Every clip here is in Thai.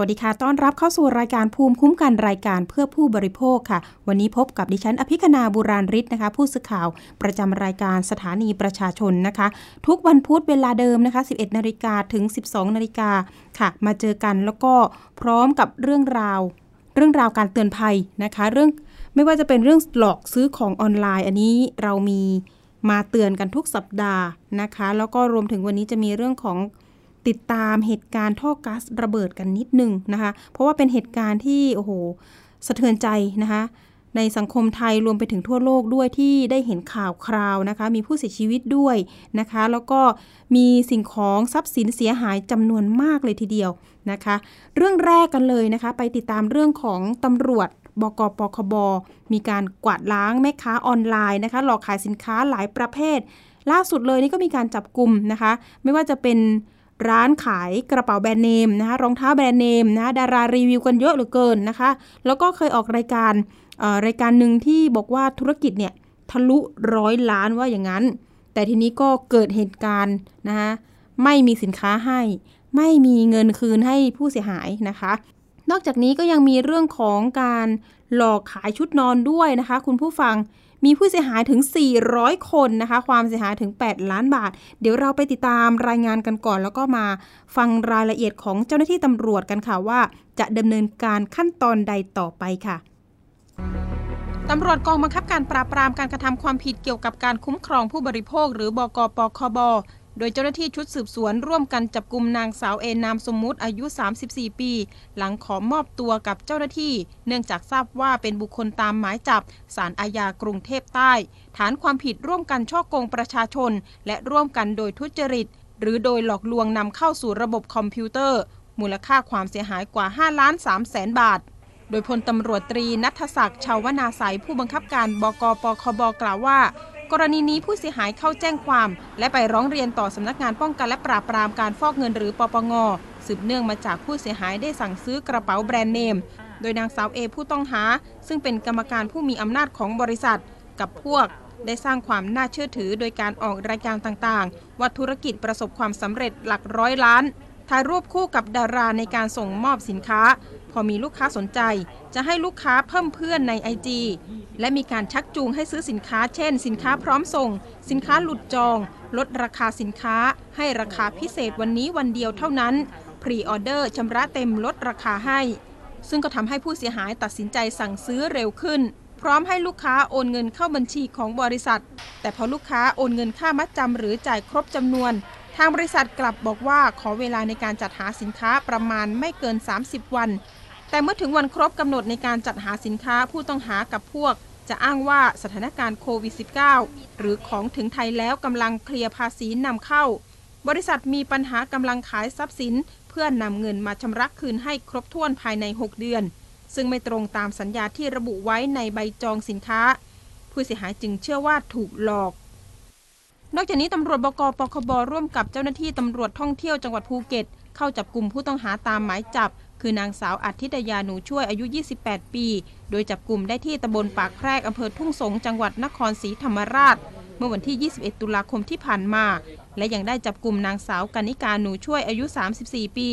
วัสดีค่ะ ต้อนรับเข้าสู่รายการภูมิคุ้มกันรายการเพื่อผู้บริโภคค่ะ วันนี้พบกับดิฉันอภิคณาบุราริศนะคะ ผู้สื่อข่าวประจำรายการสถานีประชาชนนะคะ ทุกวันพุธเวลาเดิมนะคะ 11 นาฬิกาถึง 12 นาฬิกาค่ะ มาเจอกันแล้วก็พร้อมกับเรื่องราว เรื่องราวการเตือนภัยนะคะ เรื่องไม่ว่าจะเป็นเรื่องหลอกซื้อของออนไลน์ อันนี้เรามีมาเตือนกันทุกสัปดาห์นะคะ แล้วก็รวมถึงวันนี้จะมีเรื่องของ ติดตามเหตุการณ์ท่อก๊าซระเบิดกันนิดนึงนะคะ เพราะว่าเป็นเหตุการณ์ที่โอ้โหสะเทือนใจนะคะในสังคมไทยรวมไปถึงทั่วโลกด้วยที่ได้เห็นข่าวคราวนะคะ มีผู้เสียชีวิตด้วยนะคะ แล้วก็มีสิ่งของทรัพย์สินเสียหายจำนวนมากเลยทีเดียวนะคะ เรื่องแรกกันเลยนะคะ ไปติดตามเรื่องของตำรวจบกปคบ มีการกวาดล้างแม่ค้าออนไลน์นะคะ หลอกขายสินค้าหลายประเภท ล่าสุดเลยนี่ก็มีการจับกลุ่มนะคะ ไม่ว่าจะเป็น ร้านขายกระเป๋าแบรนด์เนมนะคะรองเท้าแบรนด์เนมนะคะดารารีวิวกันเยอะเหลือเกินนะคะ แล้วก็เคยออกรายการรายการหนึ่งที่บอกว่าธุรกิจเนี่ยทะลุร้อยล้านว่าอย่างนั้น แต่ทีนี้ก็เกิดเหตุการณ์นะคะไม่มีสินค้าให้ ไม่มีเงินคืนให้ผู้เสียหายนะคะ นอกจากนี้ก็ยังมีเรื่องของการหลอกขายชุดนอนด้วยนะคะ คุณผู้ฟัง มีผู้เสียหายถึง 400 คนนะคะ ความเสียหายถึง 8 ล้านบาท เดี๋ยวเราไปติดตามรายงานกันก่อน แล้วก็มาฟังรายละเอียดของเจ้าหน้าที่ตำรวจกันค่ะว่า จะดำเนินการขั้นตอนใดต่อไปค่ะตำรวจกองบังคับการปราบปรามการกระทำความผิดเกี่ยวกับการคุ้มครองผู้บริโภค หรือบกปคบ โดยเจ้าหน้าที่ชุดสืบสวนร่วมกันจับกลุ่มนางสาวเอนามสมมุติอายุ 34 ปี หลังขอมอบตัวกับเจ้าหน้าที่ เนื่องจากทราบว่าเป็นบุคคลตามหมายจับสารอาญากรุงเทพใต้ ฐานความผิดร่วมกันช่อโกงประชาชน และร่วมกันโดยทุจริต หรือโดยหลอกลวงนำเข้าสู่ระบบคอมพิวเตอร์ มูลค่าความเสียหายกว่า 5 ล้าน3แสนบาทโดยพลตำรวจตรีนัทศักดิ์ชาวนาสายผู้บังคับการบกปคบกล่าวว่า กรณีนี้ผู้เสียหายเข้าแจ้งความ และไปร้องเรียนต่อสำนักงานป้องกันและปราบปรามการฟอกเงินหรือปปงสืบเนื่องมาจากผู้เสียหายได้สั่งซื้อกระเป๋าแบรนด์เนม โดยนางสาวเอผู้ต้องหา ซึ่งเป็นกรรมการผู้มีอำนาจของบริษัท กับพวก ได้สร้างความน่าเชื่อถือโดยการออกรายการต่างๆว่าธุรกิจประสบความสำเร็จหลักร้อยล้าน ถ่ายรูปคู่กับดาราในการส่งมอบสินค้า พอมีลูกค้าสนใจ จะให้ลูกค้าเพิ่มเพื่อนใน IG และมีการชักจูงให้ซื้อสินค้า เช่น สินค้าพร้อมส่ง สินค้าหลุดจอง ลดราคาสินค้า ให้ราคาพิเศษวันนี้วันเดียวเท่านั้น พรีออเดอร์ชำระเต็มลดราคาให้ ซึ่งก็ทำให้ผู้เสียหายตัดสินใจสั่งซื้อเร็วขึ้นพร้อมให้ลูกค้าโอนเงินเข้าบัญชีของบริษัท แต่พอลูกค้าโอนเงินค่ามัดจำหรือจ่ายครบจำนวน ทางบริษัทกลับบอกว่าขอเวลาในการจัดหาสินค้าประมาณไม่เกิน 30 วัน แต่เมื่อถึงวันครบกำหนดในการจัดหาสินค้าผู้ต้องหากับพวก จะอ้างว่าสถานการณ์โควิด -19 หรือของถึงไทยแล้วกำลังเคลียร์ภาษีนำเข้า บริษัทมีปัญหากำลังขายทรัพย์สิน เพื่อนำเงินมาชำระคืนให้ครบถ้วนภายใน 6 เดือน ซึ่งไม่ตรงตามสัญญาที่ระบุไว้ในใบจองสินค้า ผู้เสียหายจึงเชื่อว่าถูกหลอก นอกจากนี้ตำรวจบกปคบร่วมกับเจ้าหน้าที่ตำรวจท่องเที่ยวจังหวัดภูเก็ต เข้าจับกลุ่มผู้ต้องหาตามหมายจับ คือนางสาวอัธิตยาหนูช่วยอายุ 28 ปี โดยจับกลุ่มได้ที่ตำบลปากแพรกอำเภอทุ่งสงจังหวัดนครศรีธรรมราช เมื่อวันที่ 21 ตุลาคมที่ผ่านมา และยังได้จับกลุ่มนางสาวกนิกาหนูช่วยอายุ 34 ปี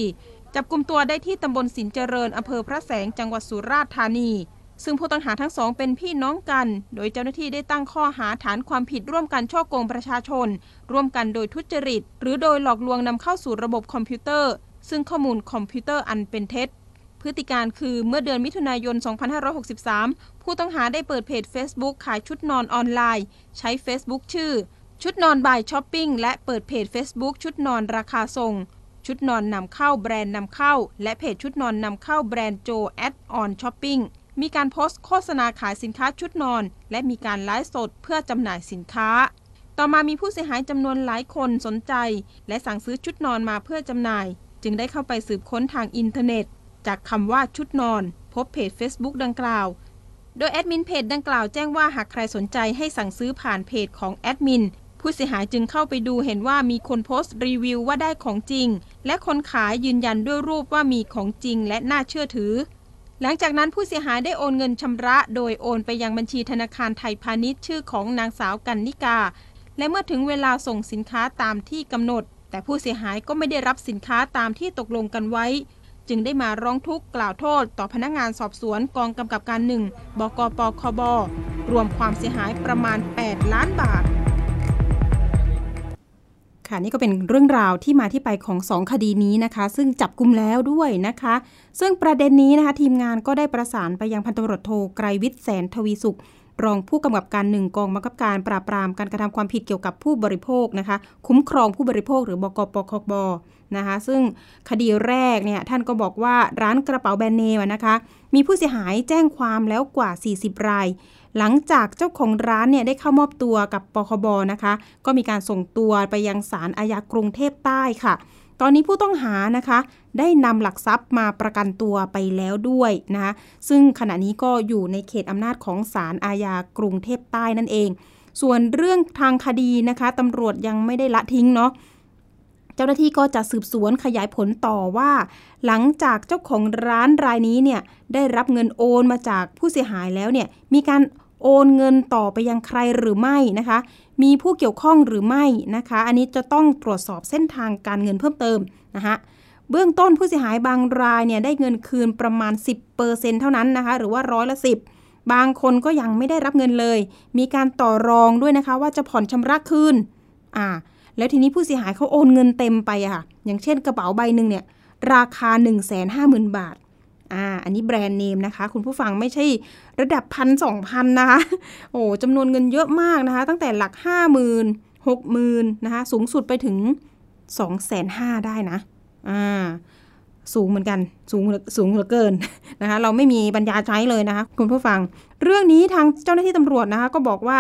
จับกลุ่มตัวได้ที่ตำบลสินเจริญอำเภอพระแสงจังหวัดสุราษฎร์ธานี ซึ่งผู้ต้องหาทั้งสองเป็นพี่น้องกัน โดยเจ้าหน้าที่ได้ตั้งข้อหาฐานความผิดร่วมกันฉ้อโกงประชาชน ร่วมกันโดยทุจริต หรือโดยหลอกลวงนำเข้าสู่ระบบคอมพิวเตอร์ ซึ่งข้อมูลคอมพิวเตอร์อันเป็นเท็จ พฤติการณ์คือเมื่อเดือนมิถุนายน 2563 ผู้ต้องหาได้เปิดเพจ Facebook ขายชุดนอนออนไลน์ ใช้ Facebook ชื่อ ชุดนอน by shopping และเปิดเพจ Facebook ชุดนอนราคาส่งชุดนอนนำเข้าแบรนด์นำเข้า และเพจชุดนอนนำเข้าแบรนด์โจแอดออนช้อปปิ้ง มีการโพสต์โฆษณาขายสินค้าชุดนอน และมีการไลฟ์สดเพื่อจำหน่ายสินค้า ต่อมามีผู้เสียหายจำนวนหลายคนสนใจ และสั่งซื้อชุดนอนมาเพื่อจำหน่าย จึงได้เข้าไปสืบค้นทางอินเทอร์เน็ต จากคำว่าชุดนอน พบเพจ Facebook ดังกล่าว โดยแอดมินเพจดังกล่าวแจ้งว่าหากใครสนใจให้สั่งซื้อผ่านเพจของแอดมินผู้เสียหายจึงเข้าไปดูเห็นว่ามีคนโพสต์รีวิวว่าได้ของจริง และคนขายยืนยันด้วยรูปว่ามีของจริงและน่าเชื่อถือ หลังจากนั้นผู้เสียหายได้โอนเงินชำระ โดยโอนไปยังบัญชีธนาคารไทยพาณิชย์ชื่อของนางสาวกันนิกา และเมื่อถึงเวลาส่งสินค้าตามที่กำหนด แต่ผู้เสียหายก็ไม่ได้รับสินค้าตามที่ตกลงกันไว้ จึงได้มาร้องทุกข์กล่าวโทษ ต่อพนักงานสอบสวนกองกำกับการหนึ่งบกปคบรวมความเสียหายประมาณ 8 ล้านบาท ค่ะนี่ก็เป็นเรื่องราวที่มาที่ไปของ 2 คดีนี้นะคะ ซึ่งจับกลุ่มแล้วด้วยนะคะ ซึ่งประเด็นนี้นะคะ ทีมงานก็ได้ประสานไปยังพันตำรวจโทไกรวิทย์แสนทวีสุข รองผู้กำกับการหนึ่งกองบังคับการปราบปรามการกระทำความผิดเกี่ยวกับผู้บริโภคนะคะ คุ้มครองผู้บริโภคหรือบกปคบนะคะซึ่งคดีแรกเนี่ยท่านก็บอกว่าร้านกระเป๋าแบรนด์เนมนะคะ มีผู้เสียหายแจ้งความแล้วกว่า 40 ราย หลังจากเจ้าของร้านเนี่ยได้เข้ามอบตัวกับปคบนะคะ ก็มีการส่งตัวไปยังศาลอาญากรุงเทพใต้ค่ะ ตอนนี้ผู้ต้องหานะคะ ได้นำหลักทรัพย์มาประกันตัวไปแล้วด้วยนะคะซึ่งขณะนี้ก็อยู่ในเขตอำนาจของศาลอาญากรุงเทพใต้นั่นเอง ส่วนเรื่องทางคดีนะคะตำรวจยังไม่ได้ละทิ้งเนาะเจ้าหน้าที่ก็จะสืบสวนขยายผลต่อว่า หลังจากเจ้าของร้านรายนี้เนี่ยได้รับเงินโอนมาจากผู้เสียหายแล้วเนี่ยมีการ โอนเงินต่อไปยังใครหรือไม่นะคะ มีผู้เกี่ยวข้องหรือไม่นะคะ อันนี้จะต้องตรวจสอบเส้นทางการเงินเพิ่มเติมนะคะเบื้องต้นผู้เสียหายบางรายเนี่ยได้เงินคืนประมาณ 10%เท่านั้นนะคะ หรือว่าร้อยละ 10 บางคนก็ยังไม่ได้รับเงินเลย มีการต่อรองด้วยนะคะ ว่าจะผ่อนชำระคืนอ่าแล้วทีนี้ผู้เสียหายเขาโอนเงินเต็มไปอะค่ะ อย่างเช่นกระเป๋าใบหนึ่งเนี่ยราคา 1 5 0 0 0 0 บาท อ่า อันนี้แบรนด์เนมนะคะ คุณผู้ฟังไม่ใช่ระดับพันสองพันนะคะ โอ้จำนวนเงินเยอะมากนะคะ ตั้งแต่หลักห้าหมื่นหกหมื่นนะคะ สูงสุดไปถึงสองแสนห้าได้นะ อ่า สูงเหมือนกัน สูงสูงเหลือเกินนะคะ เราไม่มีปัญญาใช้เลยนะคะ คุณผู้ฟัง เรื่องนี้ทางเจ้าหน้าที่ตำรวจนะคะ ก็บอกว่า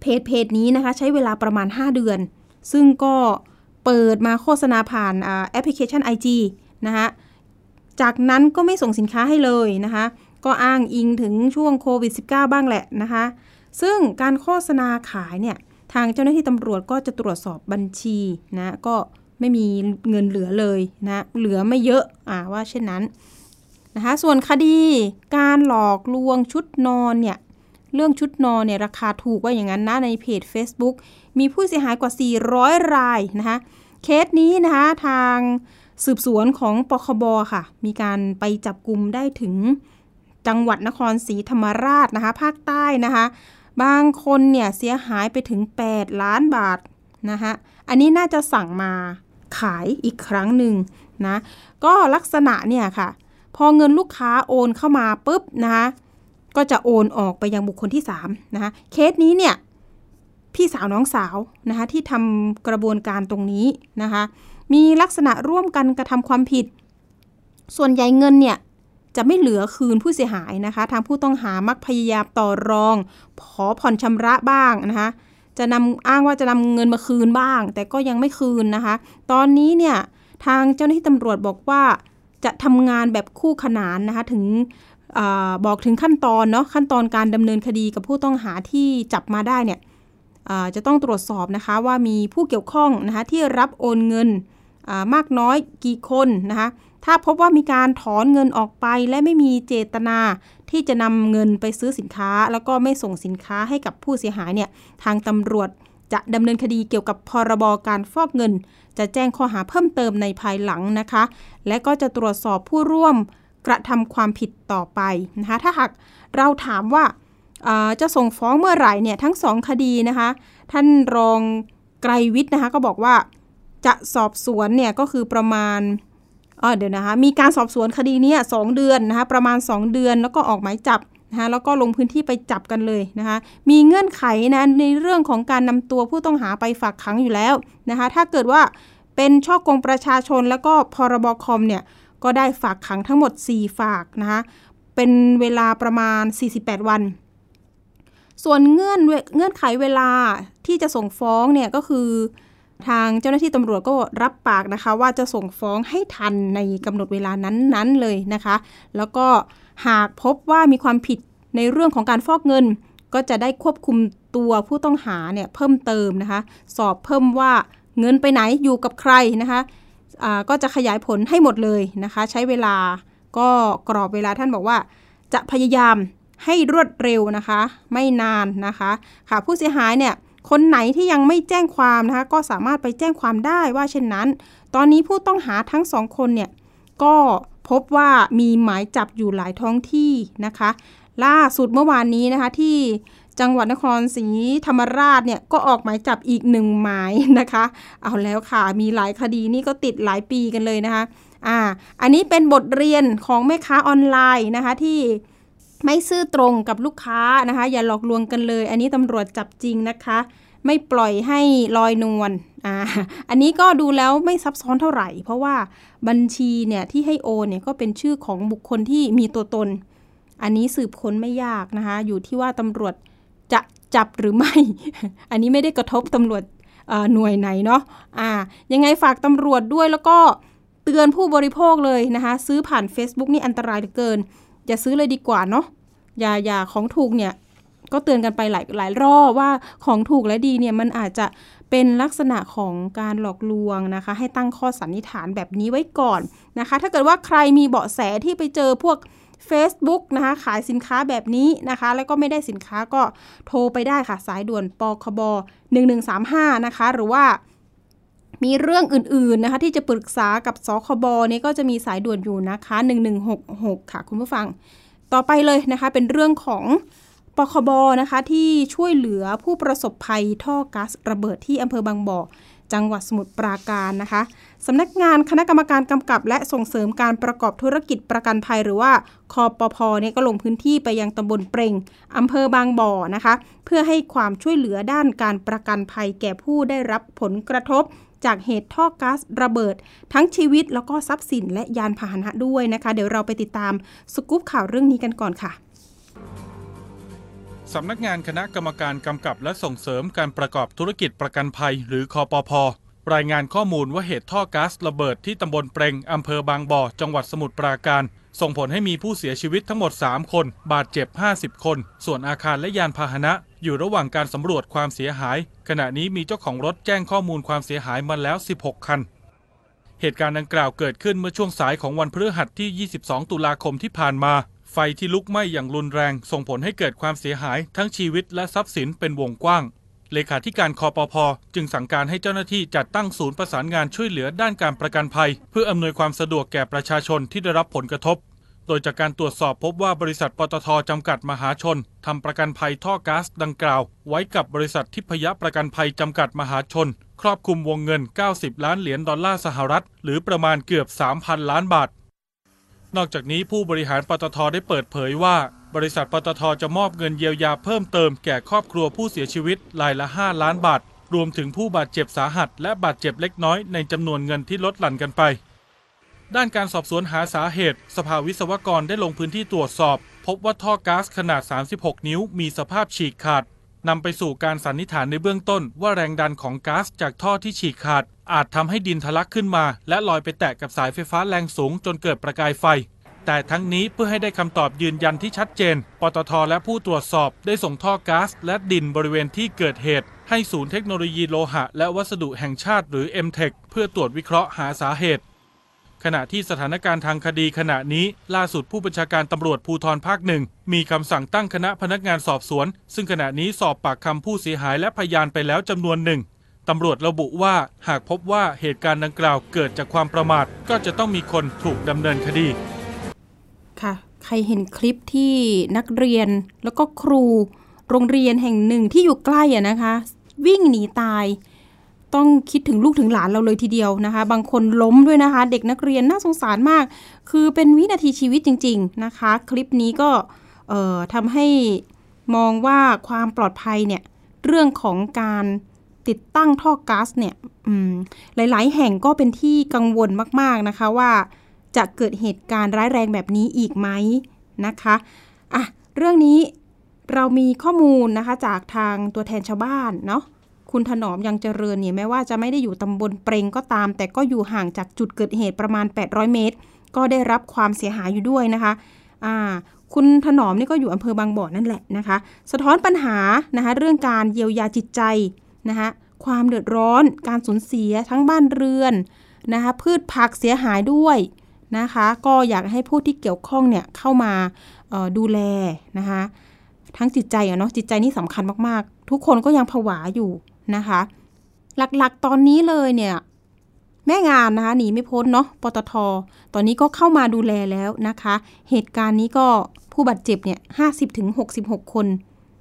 เพจเพจนี้นะคะ ใช้เวลาประมาณ 5 เดือน ซึ่งก็เปิดมาโฆษณาผ่านแอปพลิเคชัน IG นะคะ จากนั้นก็ไม่ส่งสินค้าให้เลยนะคะ ก็อ้างอิงถึงช่วงโควิด -19 บ้างแหละนะคะ ซึ่งการโฆษณาขายเนี่ย ทางเจ้าหน้าที่ตำรวจก็จะตรวจสอบบัญชีนะ ก็ไม่มีเงินเหลือเลยนะ เหลือไม่เยอะ อ่าว่าเช่นนั้นนะคะ ส่วนคดีการหลอกลวงชุดนอนเนี่ย เรื่องชุดนอนเนี่ยราคาถูกว่าอย่างนั้นนะในเพจ Facebook มีผู้เสียหายกว่า 400 รายนะคะ เคสนี้นะคะทาง สืบสวนของปคบค่ะ มีการไปจับกลุ่มได้ถึงจังหวัดนครศรีธรรมราชนะคะ ภาคใต้นะคะ บางคนเนี่ยเสียหายไปถึง 8 ล้านบาทนะคะอันนี้น่าจะสั่งมาขายอีกครั้งหนึ่งนะ ก็ลักษณะเนี่ยค่ะ พอเงินลูกค้าโอนเข้ามาปุ๊บนะคะก็จะโอนออกไปยังบุคคลที่3นะคะเคสนี้เนี่ยพี่สาวน้องสาวนะคะที่ทำกระบวนการตรงนี้นะคะ มีลักษณะร่วมกันกระทำความผิด ส่วนใหญ่เงินเนี่ยจะไม่เหลือคืนผู้เสียหายนะคะ ทางผู้ต้องหามักพยายามต่อรอง ขอผ่อนชำระบ้างนะคะจะนำอ้างว่าจะนำเงินมาคืนบ้าง แต่ก็ยังไม่คืนนะคะ ตอนนี้เนี่ยทางเจ้าหน้าที่ตำรวจบอกว่าจะทำงานแบบคู่ขนานนะคะถึงอบอกถึงขั้นตอนเนาะขั้นตอนการดำเนินคดีกับผู้ต้องหาที่จับมาได้เนี่ยจะต้องตรวจสอบนะคะว่ามีผู้เกี่ยวข้องนะคะที่รับโอนเงิน มากน้อยกี่คนนะคะถ้าพบว่ามีการถอนเงินออกไปและไม่มีเจตนาที่จะนำเงินไปซื้อสินค้า แล้วก็ไม่ส่งสินค้าให้กับผู้เสียหายเนี่ยทางตำรวจจะดำเนินคดีเกี่ยวกับพรบการฟอกเงิน จะแจ้งข้อหาเพิ่มเติมในภายหลังนะคะ และก็จะตรวจสอบผู้ร่วมกระทำความผิดต่อไปนะคะถ้าหากเราถามว่าจะส่งฟ้องเมื่อไหร่เนี่ยทั้งสองคดีนะคะ ท่านรองไกรวิทย์นะคะก็บอกว่า จะสอบสวนเนี่ยก็คือประมาณเดี๋ยวนะคะ มีการสอบสวนคดีนี้สองเดือนนะคะ ประมาณ 2 เดือนแล้วก็ออกหมายจับนะคะแล้วก็ลงพื้นที่ไปจับกันเลยนะคะ มีเงื่อนไขนะในเรื่องของการนำตัวผู้ต้องหาไปฝากขังอยู่แล้วนะคะ ถ้าเกิดว่าเป็นช่อกงประชาชนแล้วก็พรบคอมเนี่ย ก็ได้ฝากขังทั้งหมด 4 ฝากนะคะ เป็นเวลาประมาณ 48 วัน ส่วนเงื่อนเงื่อนไขเวลาที่จะส่งฟ้องเนี่ยก็คือ ทางเจ้าหน้าที่ตำรวจก็รับปากนะคะ ว่าจะส่งฟ้องให้ทันในกำหนดเวลานั้นๆเลยนะคะ แล้วก็หากพบว่ามีความผิดในเรื่องของการฟอกเงิน ก็จะได้ควบคุมตัวผู้ต้องหาเนี่ยเพิ่มเติมนะคะ สอบเพิ่มว่าเงินไปไหนอยู่กับใครนะคะะก็จะขยายผลให้หมดเลยนะคะ ใช้เวลาก็กรอบเวลาท่านบอกว่า จะพยายามให้รวดเร็วนะคะ ไม่นานนะคะ ค่ะผู้เสียหายเนี่ย คนไหนที่ยังไม่แจ้งความนะคะก็สามารถไปแจ้งความได้ว่าเช่นนั้น ตอนนี้ผู้ต้องหาทั้งสองคนเนี่ยก็พบว่ามีหมายจับอยู่หลายท้องที่นะคะ ล่าสุดเมื่อวานนี้นะคะที่จังหวัดนครศรีธรรมราชเนี่ยก็ออกหมายจับอีกหนึ่งหมายนะคะ เอาแล้วค่ะมีหลายคดีนี่ก็ติดหลายปีกันเลยนะคะอ่าอันนี้เป็นบทเรียนของแม่ค้าออนไลน์นะคะที่ไม่ซื่อตรงกับลูกค้านะคะ อย่าหลอกลวงกันเลย อันนี้ตำรวจจับจริงนะคะ ไม่ปล่อยให้ลอยนวลอ่าอันนี้ก็ดูแล้วไม่ซับซ้อนเท่าไหร่ เพราะว่าบัญชีเนี่ยที่ให้โอนเนี่ยก็เป็นชื่อของบุคคลที่มีตัวตน อันนี้สืบค้นไม่ยากนะคะ อยู่ที่ว่าตำรวจจะจับหรือไม่ อันนี้ไม่ได้กระทบตำรวจหน่วยไหนเนาะอ่ายังไงฝากตำรวจด้วยแล้วก็เตือนผู้บริโภคเลยนะคะ ซื้อผ่าน Facebook นี่อันตรายเหลือเกิน อย่าซื้อเลยดีกว่าเนาะอย่าอย่าของถูกเนี่ย ก็เตือนกันไปหลายหลายรอบว่าของถูกและดีเนี่ยมันอาจจะเป็นลักษณะของการหลอกลวงนะคะ ให้ตั้งข้อสันนิษฐานแบบนี้ไว้ก่อนนะคะ ถ้าเกิดว่าใครมีเบาะแสที่ไปเจอพวก Facebook นะคะขายสินค้าแบบนี้นะคะ แล้วก็ไม่ได้สินค้าก็โทรไปได้ค่ะ สายด่วนปคบ1135 นะคะ หรือว่ามีเรื่องอื่นๆนะคะ ที่จะปรึกษากับสคบนี่ก็จะมีสายด่วนอยู่นะคะ 1166 ค่ะ คุณผู้ฟัง ต่อไปเลยนะคะ เป็นเรื่องของ ปคบนะคะที่ช่วยเหลือผู้ประสบภัยท่อก๊าซระเบิดที่อำเภอบางบ่อจังหวัดสมุทรปราการนะคะสำนักงานคณะกรรมการกำกับ และส่งเสริมการประกอบธุรกิจประกันภัยหรือว่าคอปพเนี่ยก็ลงพื้นที่ไปยังตำบลเปรงอำเภอบางบ่อนะคะ เพื่อให้ความช่วยเหลือด้านการประกันภัยแก่ผู้ได้รับผลกระทบ จากเหตุท่อก๊าซระเบิด ทั้งชีวิตแล้วก็ทรัพย์สินและยานพาหนะด้วยนะคะ เดี๋ยวเราไปติดตามสกู๊ปข่าวเรื่องนี้กันก่อนค่ะ สำนักงานคณะกรรมการกำกับและส่งเสริมการประกอบธุรกิจประกันภัย หรือคอปพรายงานข้อมูลว่าเหตุท่อก๊าซระเบิดที่ตำบลเปรงอำเภอบางบ่อ จังหวัดสมุทรปราการ ส่งผลให้มีผู้เสียชีวิตทั้งหมด 3 คน บาดเจ็บ 50 คน ส่วนอาคารและยานพาหนะ อยู่ระหว่างการสำรวจความเสียหาย ขณะนี้มีเจ้าของรถแจ้งข้อมูลความเสียหายมาแล้ว 16 คัน เหตุการณ์ดังกล่าวเกิดขึ้นเมื่อช่วงสายของวันพฤหัสที่ 22 ตุลาคมที่ผ่านมา ฟที่ลุกไหม้อย่างรุนแรง ส่งผลให้เกิดความเสียหายทั้งชีวิตและทรัพย์สินเป็นวงกว้าง เลขาธิการคอปพจึงสั่งการให้เจ้าหน้าที่จัดตั้งศูนย์ประสานงานช่วยเหลือด้านการประกันภัย เพื่ออำนวยความสะดวกแก่ประชาชนที่ได้รับผลกระทบ โดยจากการตรวจสอบพบว่าบริษัทปตทจำกัดมหาชนทำประกันภัยท่อก๊าซดังกล่าว ไว้กับบริษัททิพยประกันภัยจำกัดมหาชน ครอบคลุมวงเงิน 90 ล้านเหรียญดอลลาร์สหรัฐ หรือประมาณเกือบ 3,000 ล้านบาท นอกจากนี้ผู้บริหารปตทได้เปิดเผยว่า บริษัทปตทจะมอบเงินเยียวยาเพิ่มเติมแก่ครอบครัวผู้เสียชีวิตรายละ 5 ล้านบาท รวมถึงผู้บาดเจ็บสาหัส และบาดเจ็บเล็กน้อยในจำนวนเงินที่ลดหลั่นกันไป ด้านการสอบสวนหาสาเหตุ สภาวิศวกรได้ลงพื้นที่ตรวจสอบ พบว่าท่อก๊าซขนาด 36 นิ้ว มีสภาพฉีกขาดนำไปสู่การสันนิษฐานในเบื้องต้นว่าแรงดันของก๊าซจากท่อที่ฉีกขาด อาจทำให้ดินทะลักขึ้นมา และลอยไปแตะกับสายไฟฟ้าแรงสูงจนเกิดประกายไฟ แต่ทั้งนี้เพื่อให้ได้คำตอบยืนยันที่ชัดเจน ปตทและผู้ตรวจสอบได้ส่งท่อก๊าซและดินบริเวณที่เกิดเหตุ ให้ศูนย์เทคโนโลยีโลหะ และวัสดุแห่งชาติหรือ m t e ทเพื่อตรวจวิเคราะห์หาสาเหตุ ขณะที่สถานการณ์ทางคดีขณะนี้ ล่าสุดผู้บัญชาการตำรวจภูธรภาคหนึ่งมีคำสั่งตั้งคณะพนักงานสอบสวน ซึ่งขณะนี้สอบปากคำผู้เสียหายและพยานไปแล้วจำนวนหนึ่ง ตำรวจระบุว่าหากพบว่าเหตุการณ์ดังกล่าวเกิดจากความประมาท ก็จะต้องมีคนถูกดำเนินคดี ค่ะ ใครเห็นคลิปที่นักเรียนแล้วก็ครู โรงเรียนแห่งหนึ่งที่อยู่ใกล้อะนะคะ วิ่งหนีตาย ต้องคิดถึงลูกถึงหลานเราเลยทีเดียวนะคะ บางคนล้มด้วยนะคะ เด็กนักเรียนน่าสงสารมาก คือเป็นวินาทีชีวิตจริง ๆนะคะ คลิปนี้ก็ทำให้มองว่าความปลอดภัยเนี่ยเรื่องของการ ติดตั้งท่อก๊าซเนี่ยหลาย ๆ แห่งก็เป็นที่กังวลมาก ๆ นะคะว่าจะเกิดเหตุการณ์ร้ายแรงแบบนี้อีกไหมนะคะอะเรื่องนี้เรามีข้อมูลนะคะจากทางตัวแทนชาวบ้านเนาะคุณถนอมยังเจริญเนี่ยแม้ว่าจะไม่ได้อยู่ตำบลเปรงก็ตาม แต่ก็อยู่ห่างจากจุดเกิดเหตุประมาณ 800 เมตร ก็ได้รับความเสียหายอยู่ด้วยนะคะอ่าคุณถนอมนี่ก็อยู่อำเภอบางบ่อนั่นแหละนะคะ สะท้อนปัญหานะคะเรื่องการเยียวยาจิตใจ นะคะความเดือดร้อนการสูญเสียทั้งบ้านเรือนนะคะพืชผักเสียหายด้วยนะคะก็อยากให้ผู้ที่เกี่ยวข้องเนี่ยเข้ามาดูแลนะคะทั้งจิตใจอะเนาะจิตใจนี่สำคัญมากๆ ทุกคนก็ยังผวาอยู่นะคะ หลักๆตอนนี้เลยเนี่ยแม่งานนะคะหนีไม่พ้นเนาะปตท ตอนนี้ก็เข้ามาดูแลแล้วนะคะ เหตุการณ์นี้ก็ผู้บาดเจ็บเนี่ยห้าสิบถึงหกสิบหกคน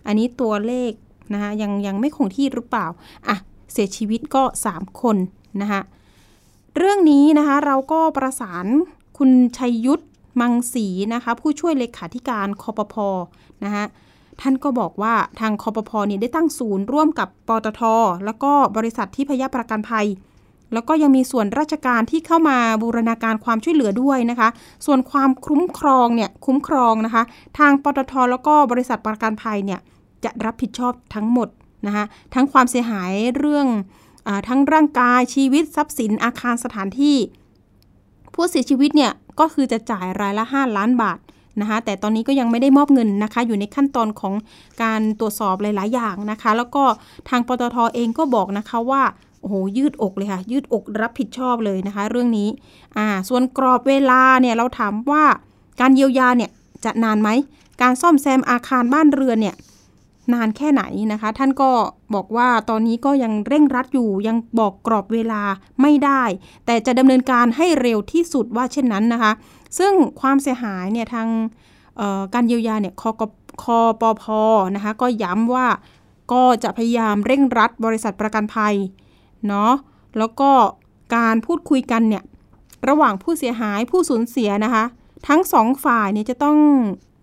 อันนี้ตัวเลข นะคะยังยังไม่คงที่หรือเปล่าอะเสียชีวิตก็สามคนนะคะเรื่องนี้นะคะเราก็ประสานคุณชัยยุทธมังสีนะคะผู้ช่วยเลขาธิการคอปพนะคะท่านก็บอกว่าทางคอปพเนี่ยได้ตั้งศูนย์ร่วมกับปตท แล้วก็บริษัทที่พยาประกันภัย แล้วก็ยังมีส่วนราชการที่เข้ามาบูรณาการความช่วยเหลือด้วยนะคะ ส่วนความคุ้มครองเนี่ยคุ้มครองนะคะ ทางปตท แล้วก็บริษัทประกันภัยเนี่ย จะรับผิดชอบทั้งหมดนะคะทั้งความเสียหายเรื่องอทั้งร่างกายชีวิตทรัพย์สินอาคารสถานที่ ผู้เสียชีวิตเนี่ยก็คือจะจ่ายรายละ 5 ล้านบาทนะคะแต่ตอนนี้ก็ยังไม่ได้มอบเงินนะคะ อยู่ในขั้นตอนของการตรวจสอบหลาย ๆ อย่างนะคะ แล้วก็ทางปตทเองก็บอกนะคะว่าโอ้โหยืดอกเลยค่ะ ยืดอกรับผิดชอบเลยนะคะ เรื่องนี้อ่าส่วนกรอบเวลาเนี่ยเราถามว่าการเยียวยาเนี่ยจะนานไหมการซ่อมแซมอาคารบ้านเรือนเนี่ย นานแค่ไหนนะคะ ท่านก็บอกว่าตอนนี้ก็ยังเร่งรัดอยู่ยังบอกกรอบเวลาไม่ได้ แต่จะดำเนินการให้เร็วที่สุดว่าเช่นนั้นนะคะ ซึ่งความเสียหายเนี่ยทางการเยียวยาเนี่ยคอคอปพอนะคะก็ย้ำว่าก็จะพยายามเร่งรัดบริษัทประกันภัยเนาะแล้วก็การพูดคุยกันเนี่ยระหว่างผู้เสียหายผู้สูญเสียนะคะ ทั้งสองฝ่ายเนี่ยจะต้อง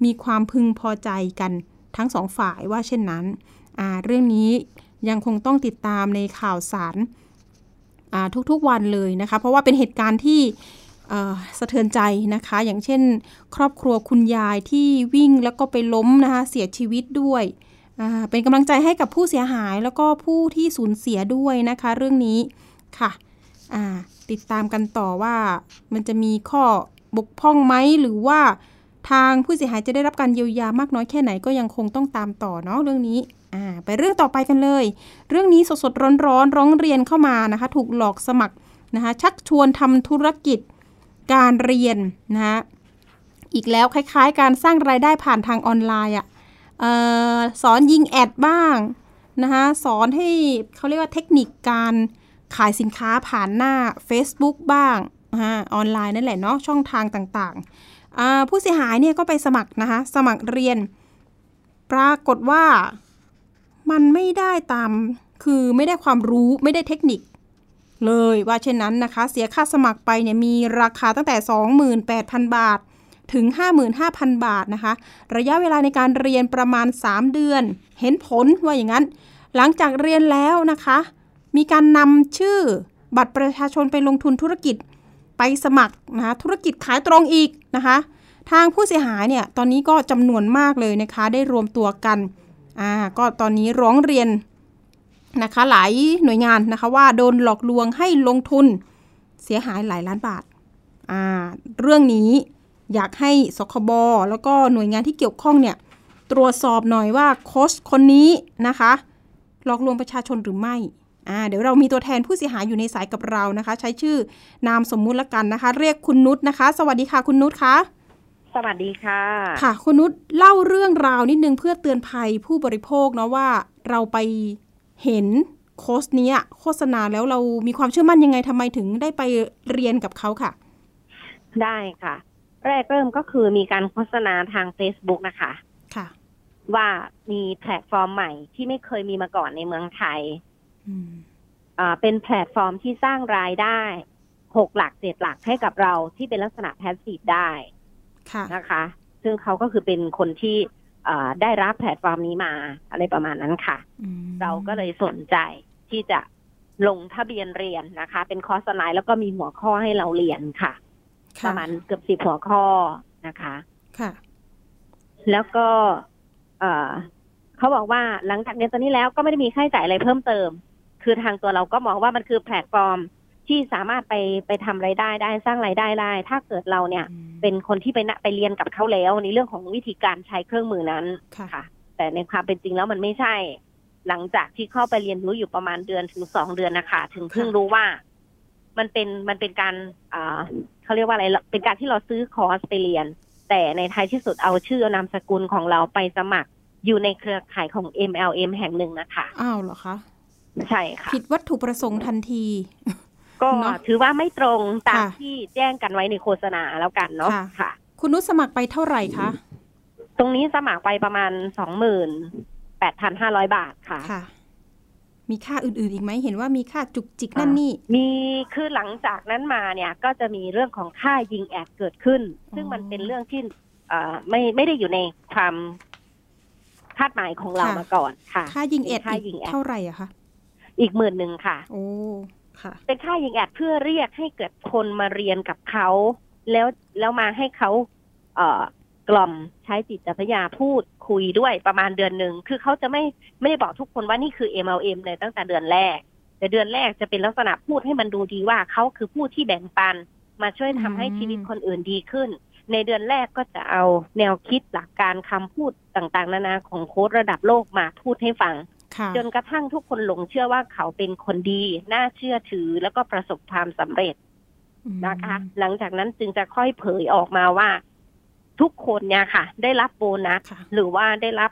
มีความพึงพอใจกัน ทั้งสองฝ่ายว่าเช่นนั้น เรื่องนี้ยังคงต้องติดตามในข่าวสารทุกๆวันเลยนะคะ เพราะว่าเป็นเหตุการณ์ที่สะเทือนใจนะคะ อย่างเช่น ครอบครัวคุณยายที่วิ่งแล้วก็ไปล้มนะคะเสียชีวิตด้วย เป็นกำลังใจให้กับผู้เสียหายแล้วก็ผู้ที่สูญเสียด้วยนะคะ เรื่องนี้ค่ะติดตามกันต่อว่ามันจะมีข้อบกพร่องไหมหรือว่า ทางผู้เสียหายจะได้รับการเยียวยามากน้อยแค่ไหนก็ยังคงต้องตามต่อเนาะเรื่องนี้อ่าไปเรื่องต่อไปกันเลย เรื่องนี้สดๆร้อนๆร้องเรียนเข้ามานะคะ ถูกหลอกสมัครนะคะชักชวนทำธุรกิจการเรียนนะคะอีกแล้วคล้ายๆ การสร้างรายได้ผ่านทางออนไลน์อะ่ะสอนยิงแอดบ้างนะคะสอนให้เขาเรียกว่าเทคนิคการขายสินค้าผ่านหน้า Facebook บ้างออนไลน์นั่นแหละเนาะช่องทางต่างๆ ผู้เสียหายเนี่ยก็ไปสมัครนะคะ สมัครเรียน ปรากฏว่ามันไม่ได้ตาม คือไม่ได้ความรู้ไม่ได้เทคนิค เลยว่าเช่นนั้นนะคะ เสียค่าสมัครไปเนี่ยมีราคาตั้งแต่ 28,000 บาท ถึง 55,000 บาทนะคะ ระยะเวลาในการเรียนประมาณ 3 เดือน เห็นผลว่าอย่างนั้น หลังจากเรียนแล้วนะคะ มีการนำชื่อบัตรประชาชนไปลงทุนธุรกิจ ไปสมัครนะคะธุรกิจขายตรงอีกนะคะทางผู้เสียหายเนี่ยตอนนี้ก็จำนวนมากเลยนะคะ ได้รวมตัวกันอ่าก็ตอนนี้ร้องเรียนนะคะหลายหน่วยงานนะคะว่าโดนหลอกลวงให้ลงทุนเสียหายหลายล้านบาทอ่าเรื่องนี้อยากให้สคบแล้วก็หน่วยงานที่เกี่ยวข้องเนี่ยตรวจสอบหน่อยว่าโค้ชคนนี้นะคะหลอกลวงประชาชนหรือไม่ อ่าเดี๋ยวเรามีตัวแทนผู้เสียหายอยู่ในสายกับเรานะคะ ใช้ชื่อนามสมมุติละกันนะคะ เรียกคุณนุชนะคะ สวัสดีค่ะ คุณนุชคะสวัสดีค่ะ ค่ะ คุณนุชเล่าเรื่องราวนิดนึงเพื่อเตือนภัยผู้บริโภคเนาะว่าเราไปเห็นโค้ชนี้โฆษณาแล้วเรามีความเชื่อมั่นยังไงทำไมถึงได้ไปเรียนกับเขาค่ะ ได้ค่ะ แรกเริ่มก็คือมีการโฆษณาทาง Facebook นะคะค่ะ ว่ามีแพลตฟอร์มใหม่ที่ไม่เคยมีมาก่อนในเมืองไทย อ่าเป็นแพลตฟอร์มที่สร้างรายได้หกหลักเจ็ดหลักให้กับเราที่เป็นลักษณะ passive ได้นะคะ ซึ่งเขาก็คือเป็นคนที่ได้รับแพลตฟอร์มนี้มาอะไรประมาณนั้นค่ะ เราก็เลยสนใจที่จะลงทะเบียนเรียนนะคะ เป็นคอร์สออนไลน์แล้วก็มีหัวข้อให้เราเรียนค่ะ ประมาณเกือบสิบหัวข้อนะคะ ค่ะ แล้วก็เขาบอกว่าหลังจากเรียนตัวนี้แล้วก็ไม่ได้มีค่าใช้จ่ายอะไรเพิ่มเติม คือทางตัวเราก็มองว่ามันคือแพลตฟอร์มที่สามารถไปไปทำไรายได้ได้สร้างไรายได้ได้ ถ้าเกิดเราเนี่ยเป็นคนที่ไปไปเรียนกับเขาแล้ว ในเรื่องของวิธีการใช้เครื่องมือนั้นค่ะ แต่ในความเป็นจริงแล้วมันไม่ใช่ หลังจากที่เข้าไปเรียนรู้อยู่ประมาณเดือนถึงสองเดือนนะคะถึงเพิ่งรู้ว่า มันเป็นมันเป็นการอ่าเขาเรียกว่าอะไรเป็นการที่เราซื้อคอร์สไปเรียน แต่ในท้ายที่สุดเอาชื่อนามสกุลของเราไปสมัครอยู่ในเครือข่ายของ MLM แห่งหนึ่งนะคะอ้าวเหรอคะ ใช่ค่ะผิดวัตถุประสงค์ทันที ก็เนอะถือว่าไม่ตรงตามค่ะที่แจ้งกันไว้ในโฆษณาแล้วกันเนาะค่ะค่ะคุณนุชสมัครไปเท่าไหร่คะ ตรงนี้สมัครไปประมาณสองหมื่นแปดพันห้าร้อยบาทค่ะค่ะ มีค่าอื่น ๆ อีกไหมเห็นว่ามีค่าจุกจิกนั่นนี่ มีคือหลังจากนั้นมาเนี่ย ก็จะมีเรื่องของค่ายิงแอดเกิดขึ้น ซึ่งมันเป็นเรื่องที่เอ่อไม่ไม่ได้อยู่ในความคาดหมายของเราค่ะมาก่อนค่ะ ค่ายิงแอดค่าอีกยิงแอดเท่าไหร่อะคะ อีกหมื่นหนึ่งค่ะโอ้ค่ะ เป็นค่ายิงแอดเพื่อเรียกให้เกิดคนมาเรียนกับเขา แล้วแล้วมาให้เขาเอ่อกล่อมใช้จิตวิทยาพูดคุยด้วยประมาณเดือนหนึ่งคือเขาจะไม่ไม่ได้บอกทุกคนว่านี่คือ MLM เลยตั้งแต่เดือนแรก แต่เดือนแรกจะเป็นลักษณะพูดให้มันดูดีว่าเขาคือผู้ที่แบ่งปัน มาช่วยทำให้อืมชีวิตคนอื่นดีขึ้น ในเดือนแรกก็จะเอาแนวคิดหลักการคำพูดต่างๆ นานาของโค้ดระดับโลกมาพูดให้ฟังค่ะ จนกระทั่งทุกคนหลงเชื่อว่าเขาเป็นคนดี น่าเชื่อถือแล้วก็ประสบความสำเร็จอืมนะคะ หลังจากนั้นจึงจะค่อยเผยออกมาว่า ทุกคนเนี่ยค่ะ ได้รับโบนัสค่ะหรือว่าได้รับ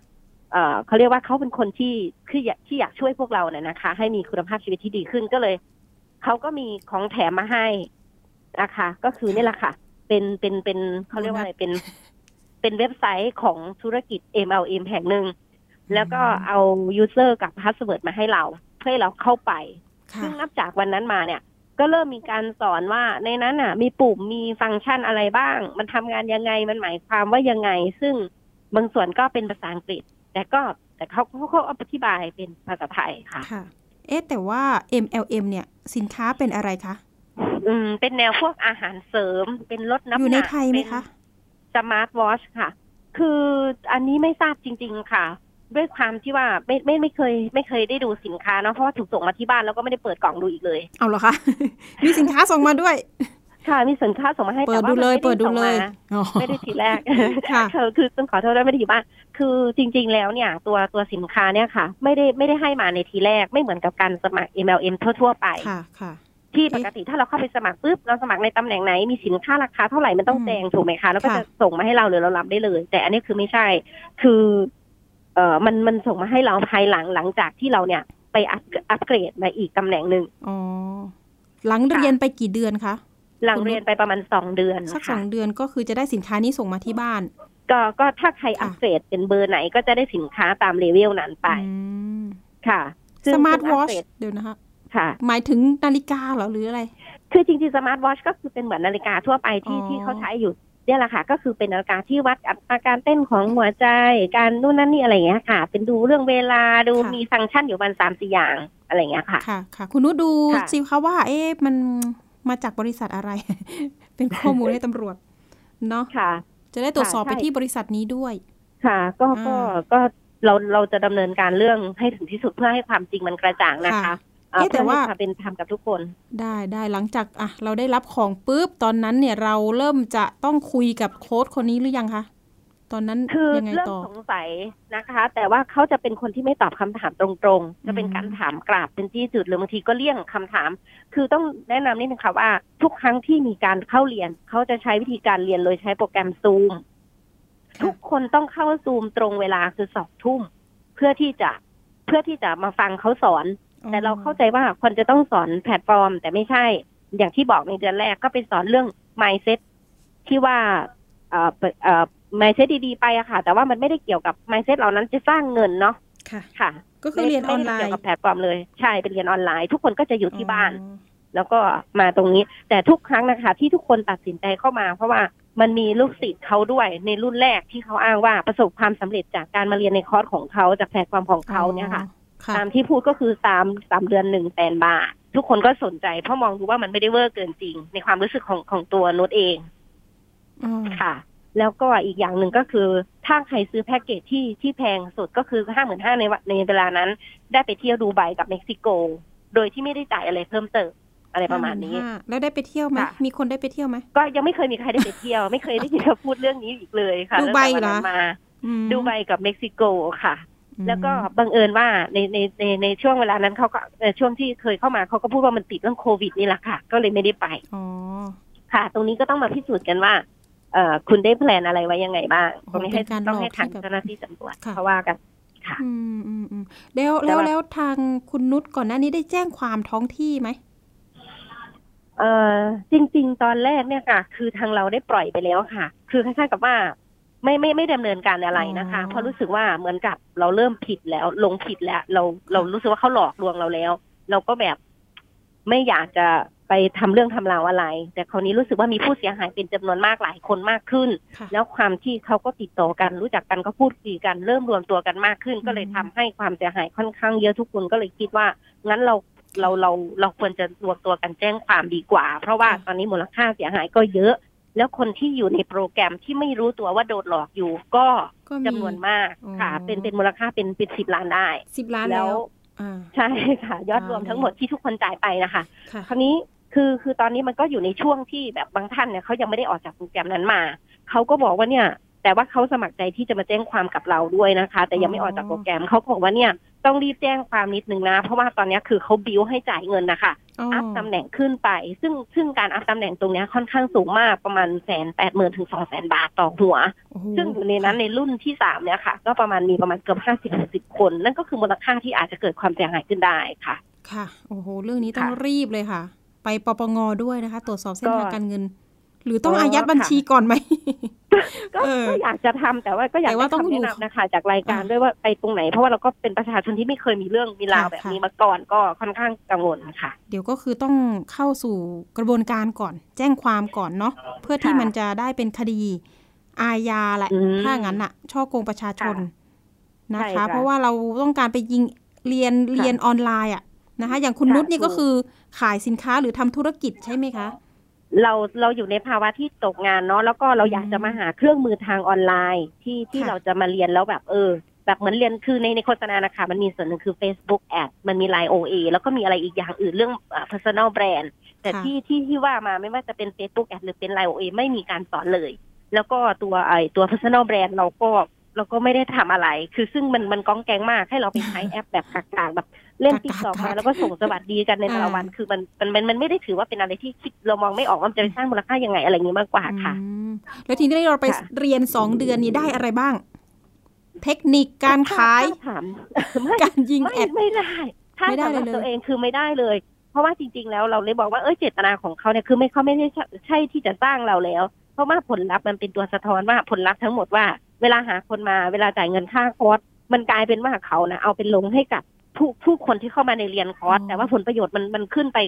เอ่อเขาเรียกว่าเขาเป็นคนที่คืออยากที่อยากช่วยพวกเราเนี่ยนะคะ ให้มีคุณภาพชีวิตที่ดีขึ้นก็เลยเขาก็มีของแถมมาให้นะคะ ก็คือนี่แหละค่ะ เป็นเป็นเป็นเขาเรียกว่าอะไรเป็น เป็นเว็บไซต์ของธุรกิจ MLM แห่งหนึ่ง แล้วก็เอา user กับ password มาให้เราเพื่อให้เราเข้าไปค่ะซึ่งนับจากวันนั้นมาเนี่ย ก็เริ่มมีการสอนว่าในนั้นอะ มีปุ่มมีฟังก์ชันอะไรบ้าง มันทำงานยังไงมันหมายความว่ายังไง ซึ่งบางส่วนก็เป็นภาษาอังกฤษ แต่ก็แต่เขาเขาเขาอธิบายเป็นภาษาไทยค่ะค่ะ เอ๊ะแต่ว่า MLM เนี่ย สินค้าเป็นอะไรคะอืม เป็นแนวพวกอาหารเสริม เป็นลดน้ำหนักอยู่ในไทยไหมคะสมาร์ทวอชค่ะ คืออันนี้ไม่ทราบจริง ๆ ค่ะ ด้วยความที่ว่าไม่ไม่ไม่เคย ไม่เคยได้ดูสินค้าเนาะเพราะว่าถูกส่งมาที่บ้านแล้วก็ไม่ได้เปิดกล่องดูอีกเลย เอาเหรอคะมีสินค้าส่งมาด้วยค่ะมีสินค้าส่งมาให้เปิแต่ดว่าดูมันเลยไม่เปิดดูส่งเลยมาอ๋อไม่ได้ทีแรกค่ะคือคือต้องขอโทษด้วยไม่ได้อยู่บ้านคือจริง ๆ แล้วเนี่ยตัวตัวสินค้าเนี่ยค่ะ ไม่ได้ไม่ได้ให้มาในทีแรก ไม่เหมือนกับการสมัคร MLM ทั่ว ๆ ไปค่ะค่ะที่ปกติถ้าเราเข้าไปสมัครปุ๊บเราสมัครในตำแหน่งไหนมีสินค้าราคาเท่าไหร่มันต้องอืมแจ้งถูกไหมคะแล้วก็ค่ะจะส่งมาให้เราหรือเรารับได้เลย แต่อันนี้คือไม่ใช่ คือ เอ่อมันมันส่งมาให้เราภายหลังหลังจากที่เราเนี่ยไปอัพอัพเกรดมาอีกตำแหน่งหนึ่งอ๋อหลังเรียนไปกี่เดือนคะหลังเรียนไปประมาณสองเดือนสักสค่ะองเดือนก็คือจะได้สินค้านี้ส่งมาที่บ้าน ก็ก็ถ้าใครค่ะอัพเกรดเป็นเบอร์ไหนก็จะได้สินค้าตามเลเวลนั้นไปอืมค่ะ smart ซึ่ง watch upgradeเดี๋ยวนะคะค่ะ หมายถึงนาฬิกาเหรอหรืออะไร คือจริงๆ smart watch ก็คือเป็นเหมือนนาฬิกาทั่วไปที่อ๋อที่เขาใช้อยู่ เนี่ยแหละค่ะก็คือเป็นนาฬิกาที่วัดอัตราการเต้นของหัวใจ การนู่นนั่นนี่อะไรอย่างเงี้ยค่ะ เป็นดูเรื่องเวลาดูมีฟังก์ชันอยู่ประมาณสามสี่อย่างอะไรอย่างเงี้ยค่ะ ค่ะค่ะ คุณนุชดูค่ะซิคะว่า เอ๊ะมันมาจากบริษัทอะไร เป็นข้อมูลให้ตำรวจเนาะค่ะ จะได้ตรวจสอบค่ะไปใช่ที่บริษัทนี้ด้วย ค่ะ ก็ก็อ่าก็เราเราจะดำเนินการเรื่องให้ถึงที่สุดเพื่อให้ความจริงมันกระจ่างนะคะค่ะอ่าเอ๊ะ แต่เพื่อให้ว่าความเป็นธรรมกับทุกคน ได้ได้หลังจากอะเราได้รับของปุ๊บตอนนั้นเนี่ยเราเริ่มจะต้องคุยกับโค้ดคนนี้หรือยังคะตอนนั้นคือยังไงเริ่มต่อสงสัยนะคะ แต่ว่าเขาจะเป็นคนที่ไม่ตอบคำถามตรงๆ จะเป็นอืมการถามกราบเป็นที่จุดหรือบางทีก็เลี่ยงคำถาม คือต้องแนะนำนิดนึงค่ะว่า ทุกครั้งที่มีการเข้าเรียน เขาจะใช้วิธีการเรียนโดยใช้โปรแกรมซูมทุกคนต้องเข้าซูมตรงเวลาคือสองทุ่มเพื่อที่จะเพื่อที่จะมาฟังเขาสอน แต่เราเข้าใจว่าคนจะต้องสอนแพลตฟอร์ม แต่ไม่ใช่ อย่างที่บอกในเดือนแรกก็เป็นสอนเรื่อง mindset ที่ว่าเอ่อเอ่อ mindset ดีๆไปอะค่ะ แต่ว่ามันไม่ได้เกี่ยวกับ mindset เหล่านั้นจะสร้างเงินเนาะค่ะค่ะ ก็คือเรียนออนไลม่ด้เกี่ยวกับแพลตฟอร์มเลยใช่เป็นเรียนออนไลน์ ทุกคนก็จะอยู่ที่บ้าน แล้วก็มาตรงนี้ แต่ทุกครั้งนะคะ ที่ทุกคนตัดสินใจเข้ามา เพราะว่ามันมีลูกศิษย์เขาด้วยในรุ่นแรกที่เขาอ้างว่าประสบความสำเร็จจากการมาเรียนในคอร์สของเขาจากแพลตฟอร์มของเขาเนี่ยค่ะค่ะ ตามที่พูดก็คือสามสามเดือนหนึ่งแสนบาท ทุกคนก็สนใจ เพราะมองดูว่ามันไม่ได้เวอร์เกินจริง ในความรู้สึกของของตัวนุชเองอ๋อค่ะ แล้วก็อีกอย่างหนึ่งก็คือ ถ้าใครซื้อแพ็กเกจที่ที่แพงสุดก็คือห้าหมื่นห้าในวันในเวลานั้น ได้ไปเที่ยวดูไบกับเม็กซิโก โดยที่ไม่ได้จ่ายอะไรเพิ่มเติมอะไรประมาณนี้55,000แล้วได้ไปเที่ยวไหมค่ะมีคนได้ไปเที่ยวไหมก็ยังไม่เคยมีใครได้ไปเที่ยว ไม่เคยได้ยินเขาพูดเรื่องนี้อีกเลยค่ะดูไบตั้งแต่วันเหรอนั้นมาอืมดูไบกับเม็กซิโกค่ะ แล้วก็บังเอิญว่าในในในในช่วงเวลานั้นเขาก็ช่วงที่เคยเข้ามาเขาก็พูดว่ามันติดเรื่องโควิดนี่แหละค่ะ ก็เลยไม่ได้ไปค่ะ ตรงนี้ก็ต้องมาพิสูจน์กันว่าเอ่อคุณได้แพลนอะไรไว้ยังไงบ้างตรงนี้ให้ต้องให้ทางเจ้าหน้าที่ตำรวจเพราะว่ากันค่ะอืมอืมอืมแล้วแล้วแล้วทางคุณนุชก่อนหน้านี้ได้แจ้งความท้องที่ไหมเอ่อจริง ๆ ตอนแรกเนี่ยค่ะ คือทางเราได้ปล่อยไปแล้วค่ะ คือคล้ายๆกับว่า ไม่ไม่ไม่ดำเนินการอะไรนะคะ เพราะรู้สึกว่าเหมือนกับเราเริ่มผิดแล้ว ลงผิดแล้ว เราเรารู้สึกว่าเขาหลอกลวงเราแล้ว เราก็แบบไม่อยากจะไปทำเรื่องทำราวอะไร แต่คราวนี้รู้สึกว่ามีผู้เสียหายเป็นจำนวนมากหลายคนมากขึ้น แล้วความที่เขาก็ติดต่อกัน รู้จักกันก็พูดคุยกัน เริ่มรวมตัวกันมากขึ้น ก็เลยทำให้ความเสียหายค่อนข้างเยอะทุกคนก็เลยคิดว่างั้นเราเราเราเราควรจะรวมตัวกันแจ้งความดีกว่า เพราะว่าตอนนี้มูลค่าเสียหายก็เยอะ แล้วคนที่อยู่ในโปรแกรมที่ไม่รู้ตัวว่าโดนหลอกอยู่ ก็จำนวนมากค่ะ เป็นเป็นมูลค่าเป็นเป็นสิบล้านได้สิบล้านแล้วใช่ค่ะ ยอดรวมทั้งหมดที่ทุกคนจ่ายไปนะคะคราวนี้คือคือตอนนี้มันก็อยู่ในช่วงที่แบบบางท่านเนี่ยเขายังไม่ได้ออกจากโปรแกรมนั้นมาเขาก็บอกว่าเนี่ย แต่ว่าเขาสมัครใจที่จะมาแจ้งความกับเราด้วยนะคะ แต่ยังไม่ออกจากโปรแกรมเขาบอกว่าเนี่ย ต้องรีบแจ้งความนิดนึงนะ เพราะว่าตอนนี้คือเขาบิวให้จ่ายเงินนะคะอัพตำแหน่งขึ้นไป ซึ่งซึ่งการอัพตำแหน่งตรงนี้ค่อนข้างสูงมากประมาณแสนแปดหมื่นถึงสองแสนบาทต่อหัว ซึ่งอยู่ในนั้นในรุ่นที่สามเนี่ยค่ะ ก็ประมาณมีประมาณเกือบห้าสิบสิบคน นั่นก็คือมูลค่าที่อาจจะเกิดความเสียหายขึ้นได้ค่ะ ค่ะ โอ้โห เรื่องนี้ต้องรีบเลยค่ะ ไปปปงด้วยนะคะ ตรวจสอบเส้นทางการเงิน หรือต้องอายัดบัญชีก่อนไหมก็อยากจะทำแต่ว่าก็อยากว่าต้องแนะนำนะคะ จากรายการด้วยว่าไปตรงไหน เพราะว่าเราก็เป็นประชาชนที่ไม่เคยมีเรื่องมีราวแบบนี้มาก่อนก็ค่อนข้างกังวลค่ะ เดี๋ยวก็คือต้องเข้าสู่กระบวนการก่อน แจ้งความก่อนเนาะเพื่อที่มันจะได้เป็นคดีอาญาแหละถ้างั้นอะช่อโกงประชาชนนะคะ เพราะว่าเราต้องการไปยิงเรียนเรียนออนไลน์อะนะคะ อย่างคุณนุชนี่ก็คือขายสินค้าหรือทำธุรกิจใช่ไหมคะ เราเราอยู่ในภาวะที่ตกงานเนาะแล้วก็เราอยากจะมาหาเครื่องมือทางออนไลน์ที่ที่เราจะมาเรียนแล้วแบบเออ แบบเหมือนเรียนคือในในโฆษณานะคะมันมีส่วนหนึ่งคือ Facebook Ad มันมี Line OA แล้วก็มีอะไรอีกอย่างอื่นเรื่อง personal brand แต่ที่ที่ที่ว่ามาไม่ว่าจะเป็น Facebook Ad หรือเป็น Line OA ไม่มีการสอนเลย แล้วก็ตัวไอตัว personal brand เราก็เราก็ไม่ได้ทำอะไร คือซึ่งมันมันก๊องแก๊งมากให้เราไปใช้แอปแบบกากๆแบบ เล่น TikTok มาแล้วก็ส่งสวัสดีกันในแต่ละวัน คือมันมันมันไม่ได้ถือว่าเป็นอะไรที่คิดเรามองไม่ออกว่ามันจะไปสร้างมูลค่ายังไงอะไรเงี้ยมากกว่าค่ะแล้วทีนี้เราไปเรียนสองเดือนนี้ได้อะไรบ้าง เทคนิคการขายการยิง ad ไม่ได้ถ้าสำหรับตัวเองคือไม่ได้เลยเพราะว่าจริงๆ แล้วเราเลยบอกว่าเออเจตนาของเขาเนี่ยคือไม่เขาไม่ได้ใช่ที่จะสร้างเราแล้ว เพราะว่าผลลัพธ์มันเป็นตัวสะท้อนว่าผลลัพธ์ทั้งหมดว่า เวลาหาคนมาเวลาจ่ายเงินค่าคอร์สมันกลายเป็นว่าเขานะเอาเป็นลงให้กับ ผู้ผู้คนที่เข้ามาในเรียนคอร์สแต่ว่าผลประโยชน์มันมันขึ้นไป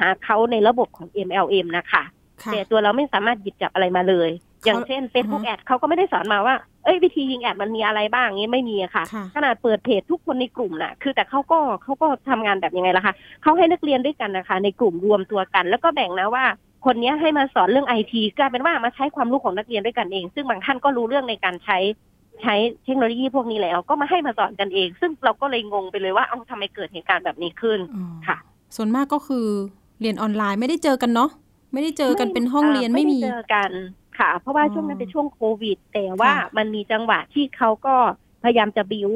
หาเขาในระบบของ MLM นะคะแต่ตัวเราไม่สามารถหยิบจับอะไรมาเลย อย่างเช่น Facebook แอดเขาก็ไม่ได้สอนมาว่า เอ้ยวิธียิงแอดมันมีอะไรบ้างงี้ไม่มีค่ะ ขนาดเปิดเพจทุกคนในกลุ่มน่ะ คือแต่เขาก็เขาก็ทำงานแบบยังไงล่ะคะเขาให้นักเรียนด้วยกันนะคะ ในกลุ่มรวมตัวกัน แล้วก็แบ่งนะว่า คนนี้ให้มาสอนเรื่องไอทีกลายเป็นว่ามาใช้ความรู้ของนักเรียนด้วยกันเอง ซึ่งบางท่านก็รู้เรื่องในการใช้ ใช้เทคโนโลยีพวกนี้แล้ว ก็มาให้มาสอนกันเอง ซึ่งเราก็เลยงงไปเลยว่าเอ้าทำไมเกิดเหตุการณ์แบบนี้ขึ้นค่ะ ส่วนมากก็คือเรียนออนไลน์ไม่ได้เจอกันเนาะไม่ได้เจอกันเป็นห้องเรียนไม่มีเจอกันค่ะ เพราะว่าช่วงนั้นเป็นช่วงโควิด แต่ว่ามันมีจังหวะที่เขาก็พยายามจะบิว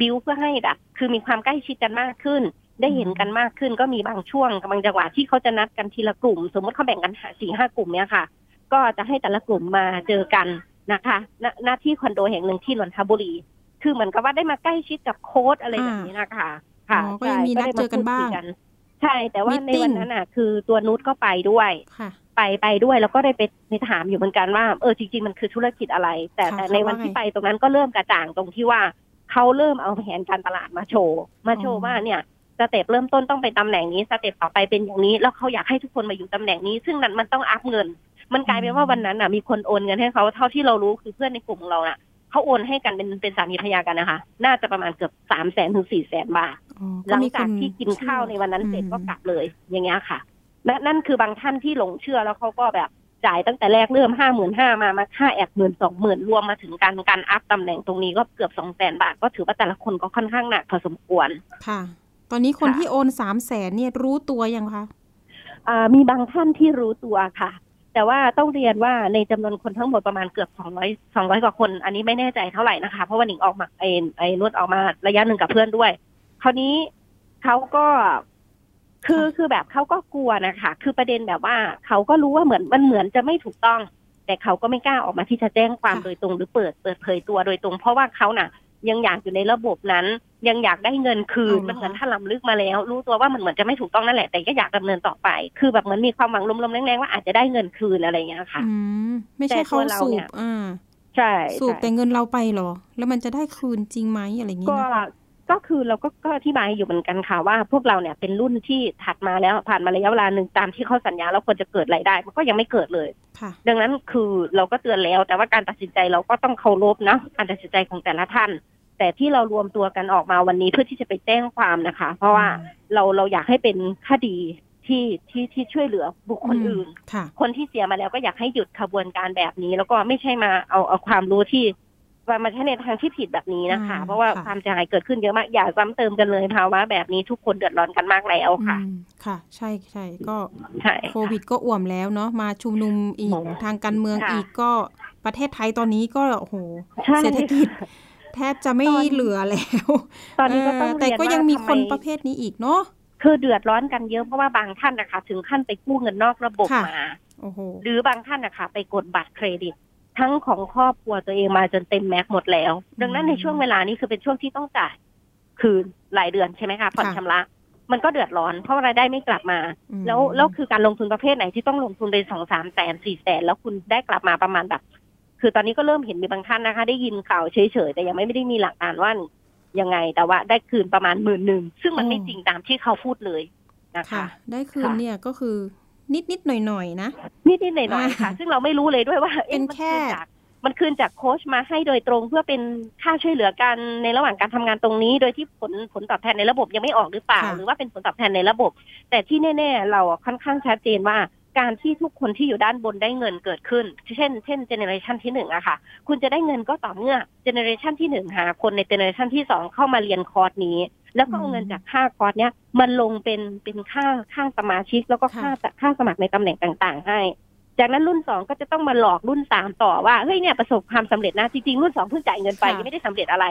บิวเพื่อให้แบบคือมีความใกล้ชิดกันมากขึ้น ได้เห็นกันมากขึ้นก็มีบางช่วงบางจังหวะที่เขาจะนัดกันทีละกลุ่ม สมมติเขาแบ่งกันสี่ห้ากลุ่มเนี้ยค่ะ ก็จะให้แต่ละกลุ่มมาเจอกัน นะคะหน้าที่คอนโดแห่งหนึ่งที่นนทบุรี คือเหมือนกับว่าได้มาใกล้ชิดกับโค้ดอะไรแบบนี้นะคะ ค่ะก็ยังมีนัดเจอกันบ้างใช่ แต่ว่าในวันนั้นอะ คือตัวนุชก็ไปด้วยไปไปด้วยแล้วก็ได้ไปในถามอยู่เหมือนกันว่าเออจริง ๆ มันคือธุรกิจอะไร แต่แต่ในวันที่ไปตรงนั้นก็เริ่มกระจ่างตรงที่ว่าเขาเริ่มเอาแผนการตลาดมาโชว์ มาโชว์ว่าเนี่ย step เริ่มต้นต้องไปตำแหน่งนี้ step ต่อไปเป็นอย่างนี้ แล้วเขาอยากให้ทุกคนมาอยู่ตำแหน่งนี้ ซึ่งนั้นมันต้องอัพเงิน มันกลายเป็นว่าวันนั้นอะมีคนโอนเงินให้เขาเท่าที่เรารู้คือเพื่อนในกลุ่มของเราน่ะเขาโอนให้กันเป็นเป็นสามีภรรยากันนะคะ น่าจะประมาณเกือบสามแสนถึงสี่แสนบาทหลังจากที่กินข้าวในวันนั้นเสร็จก็กลับเลยอย่างเงี้ยค่ะและนั่นคือบางท่านที่หลงเชื่อแล้วเขาก็แบบจ่ายตั้งแต่แรกเริ่มห้าหมื่นห้ามามาค่าแอดหมื่นสองหมื่นรวมมาถึงการการอัพตำแหน่งตรงนี้ก็เกือบสองแสนบาท ก็ถือว่าแต่ละคนก็ค่อนข้างหนักพอสมควรค่ะ ตอนนี้คนที่โอนสามแสนเนี่ยรู้ตัวยังคะมีบางท่านที่รู้ตัวค่ะ แต่ว่าต้องเรียนว่าในจำนวนคนทั้งหมดประมาณเกือบสองร้อยสองร้อยกว่าคน อันนี้ไม่แน่ใจเท่าไหร่นะคะ เพราะว่าหนิงออกมาไอ้ไอ้นวดออกมาระยะหนึ่งกับเพื่อนด้วย คราวนี้เขาก็คือคือแบบเขาก็กลัวนะคะ คือประเด็นแบบว่าเขาก็รู้ว่าเหมือนมันเหมือนจะไม่ถูกต้อง แต่เขาก็ไม่กล้าออกมาที่จะแจ้งความโดยตรงหรือเปิดเปิดเผยตัวโดยตรง เพราะว่าเขาน่ะ ยังอยากอยู่ในระบบนั้น ยังอยากได้เงินคืนมันเหมือนถ้าลำลึกมาแล้ว รู้ตัวว่ามันเหมือนจะไม่ถูกต้องนั่นแหละแต่ก็อยากดำเนินต่อไป คือแบบเหมือนมีความหวังลมๆแรงๆว่าอาจจะได้เงินคืนอะไรอย่างเงี้ยค่ะอืมไม่ใช่เขาสูบอ่าใช่สูบแต่เงินเราไปเหรอ แล้วมันจะได้คืนจริงไหมอะไรอย่างเงี้ก็ยนะ ก็คือเราก็ก็อธิบายอยู่เหมือนกันค่ะว่าพวกเราเนี่ยเป็นรุ่นที่ถัดมาแล้วผ่านมาระยะเวลาหนึ่งตามที่เขาสัญญาแล้วควรจะเกิดรายได้ มันก็ยังไม่เกิดเลยค่ะดังนั้นคือเราก็เตือนแล้ว แต่ว่าการตัดสินใจเราก็ต้องเคารพนะการตัดสินใจของแต่ละท่าน แต่ที่เรารวมตัวกันออกมาวันนี้เพื่อที่จะไปแจ้งความนะคะ เพราะว่าเราเราอยากให้เป็นคดีที่ที่ที่ช่วยเหลือบุคคลอื่นค่ะคนที่เสียมาแล้วก็อยากให้หยุดขบวนการแบบนี้ แล้วก็ไม่ใช่มาเอาเอาความรู้ที่ มาใช้ในทางที่ผิดแบบนี้นะคะอืมเพราะว่าค่ะความเสียหายเกิดขึ้นเยอะมาก อย่าซ้ำเติมกันเลยภาวะแบบนี้ทุกคนเดือดร้อนกันมากแล้วค่ะอืมค่ะ ใช่ใช่ก็ใช่โควิดก็อ่วมแล้วเนาะมาชุมนุมอีกโอ้ทางการเมืองค่ะอีกก็ประเทศไทยตอนนี้ก็โอ้โหใช่เศรษฐกิจแทบจะไม่ตอนเหลือแล้ว ตอนนี้ก็ต้องเแต่เรียนก็ยังว่ามีทำไคนประเภทนี้อีกเนาะคือเดือดร้อนกันเยอะเพราะว่าบางท่านนะคะ ถึงขั้นไปกู้เงินนอกระบบค่ะมาโอ้โหหรือบางท่านนะคะ ไปกดบัตรเครดิต ทั้งของครอบครัวตัวเองมาจนเต็มแม็กซ์หมดแล้ว ดังนั้นในช่วงเวลานี้คือเป็นช่วงที่ต้องจ่ายคืนรายเดือนใช่ไหมคะผ่อนค่ะชำระ มันก็เดือดร้อนเพราะรายได้ไม่กลับมาอืมแล้วแล้วคือการลงทุนประเภทไหนที่ต้องลงทุนไปสองสามแสนสี่แสนแล้วคุณได้กลับมาประมาณแบบ คือตอนนี้ก็เริ่มเห็นมีบางท่านนะคะ ได้ยินข่าวเฉยๆแต่ยังไม่ได้มีหลักฐานว่ายังไงแต่ว่าได้คืนประมาณหมื่นหนึ่งซึ่งมันไม่จริงตามที่เขาพูดเลยนะคะค่ะได้คืนค่ะเนี่ยก็คือ นิดนิดหน่อยหน่อยๆนะนิดนิดหน่อยหน่อยๆค่ะอ่าซึ่งเราไม่รู้เลยด้วยว่าอ๊ะเป็นมัแค่คืจากมันคืนจากโค้ชมาให้โดยตรงเพื่อเป็นค่าช่วยเหลือกันในระหว่างการทำงานตรงนี้ โดยที่ผลผลตอบแทนในระบบยังไม่ออกหรือเปล่า หรือว่าเป็นผลตอบแทนในระบบ แต่ที่แน่ ๆ เราอะค่อนข้างชัดเจนว่าการที่ทุกคนที่อยู่ด้านบนได้เงินเกิดขึ้น เช่น เช่น generation ที่หนึ่งอะค่ะ คุณจะได้เงินก็ต่อเมื่อ generation ที่หนึ่งหาคนใน generation ที่สองเข้ามาเรียนคอร์สนี้ แล้วก็เอาเงินจากค่าคอร์สเนี้ยมันลงเป็นเป็นค่าค่าสมาชิก แล้วก็ค่าค่าสมัครในตำแหน่งต่าง ๆ ให้ จากนั้นรุ่นสองก็จะต้องมาหลอกรุ่นสามต่อว่าเฮ้ยเนี่ยประสบความสำเร็จนะจริงๆรุ่นสองเพิ่งจ่ายเงินไปค่ะยังไม่ได้สำเร็จอะไร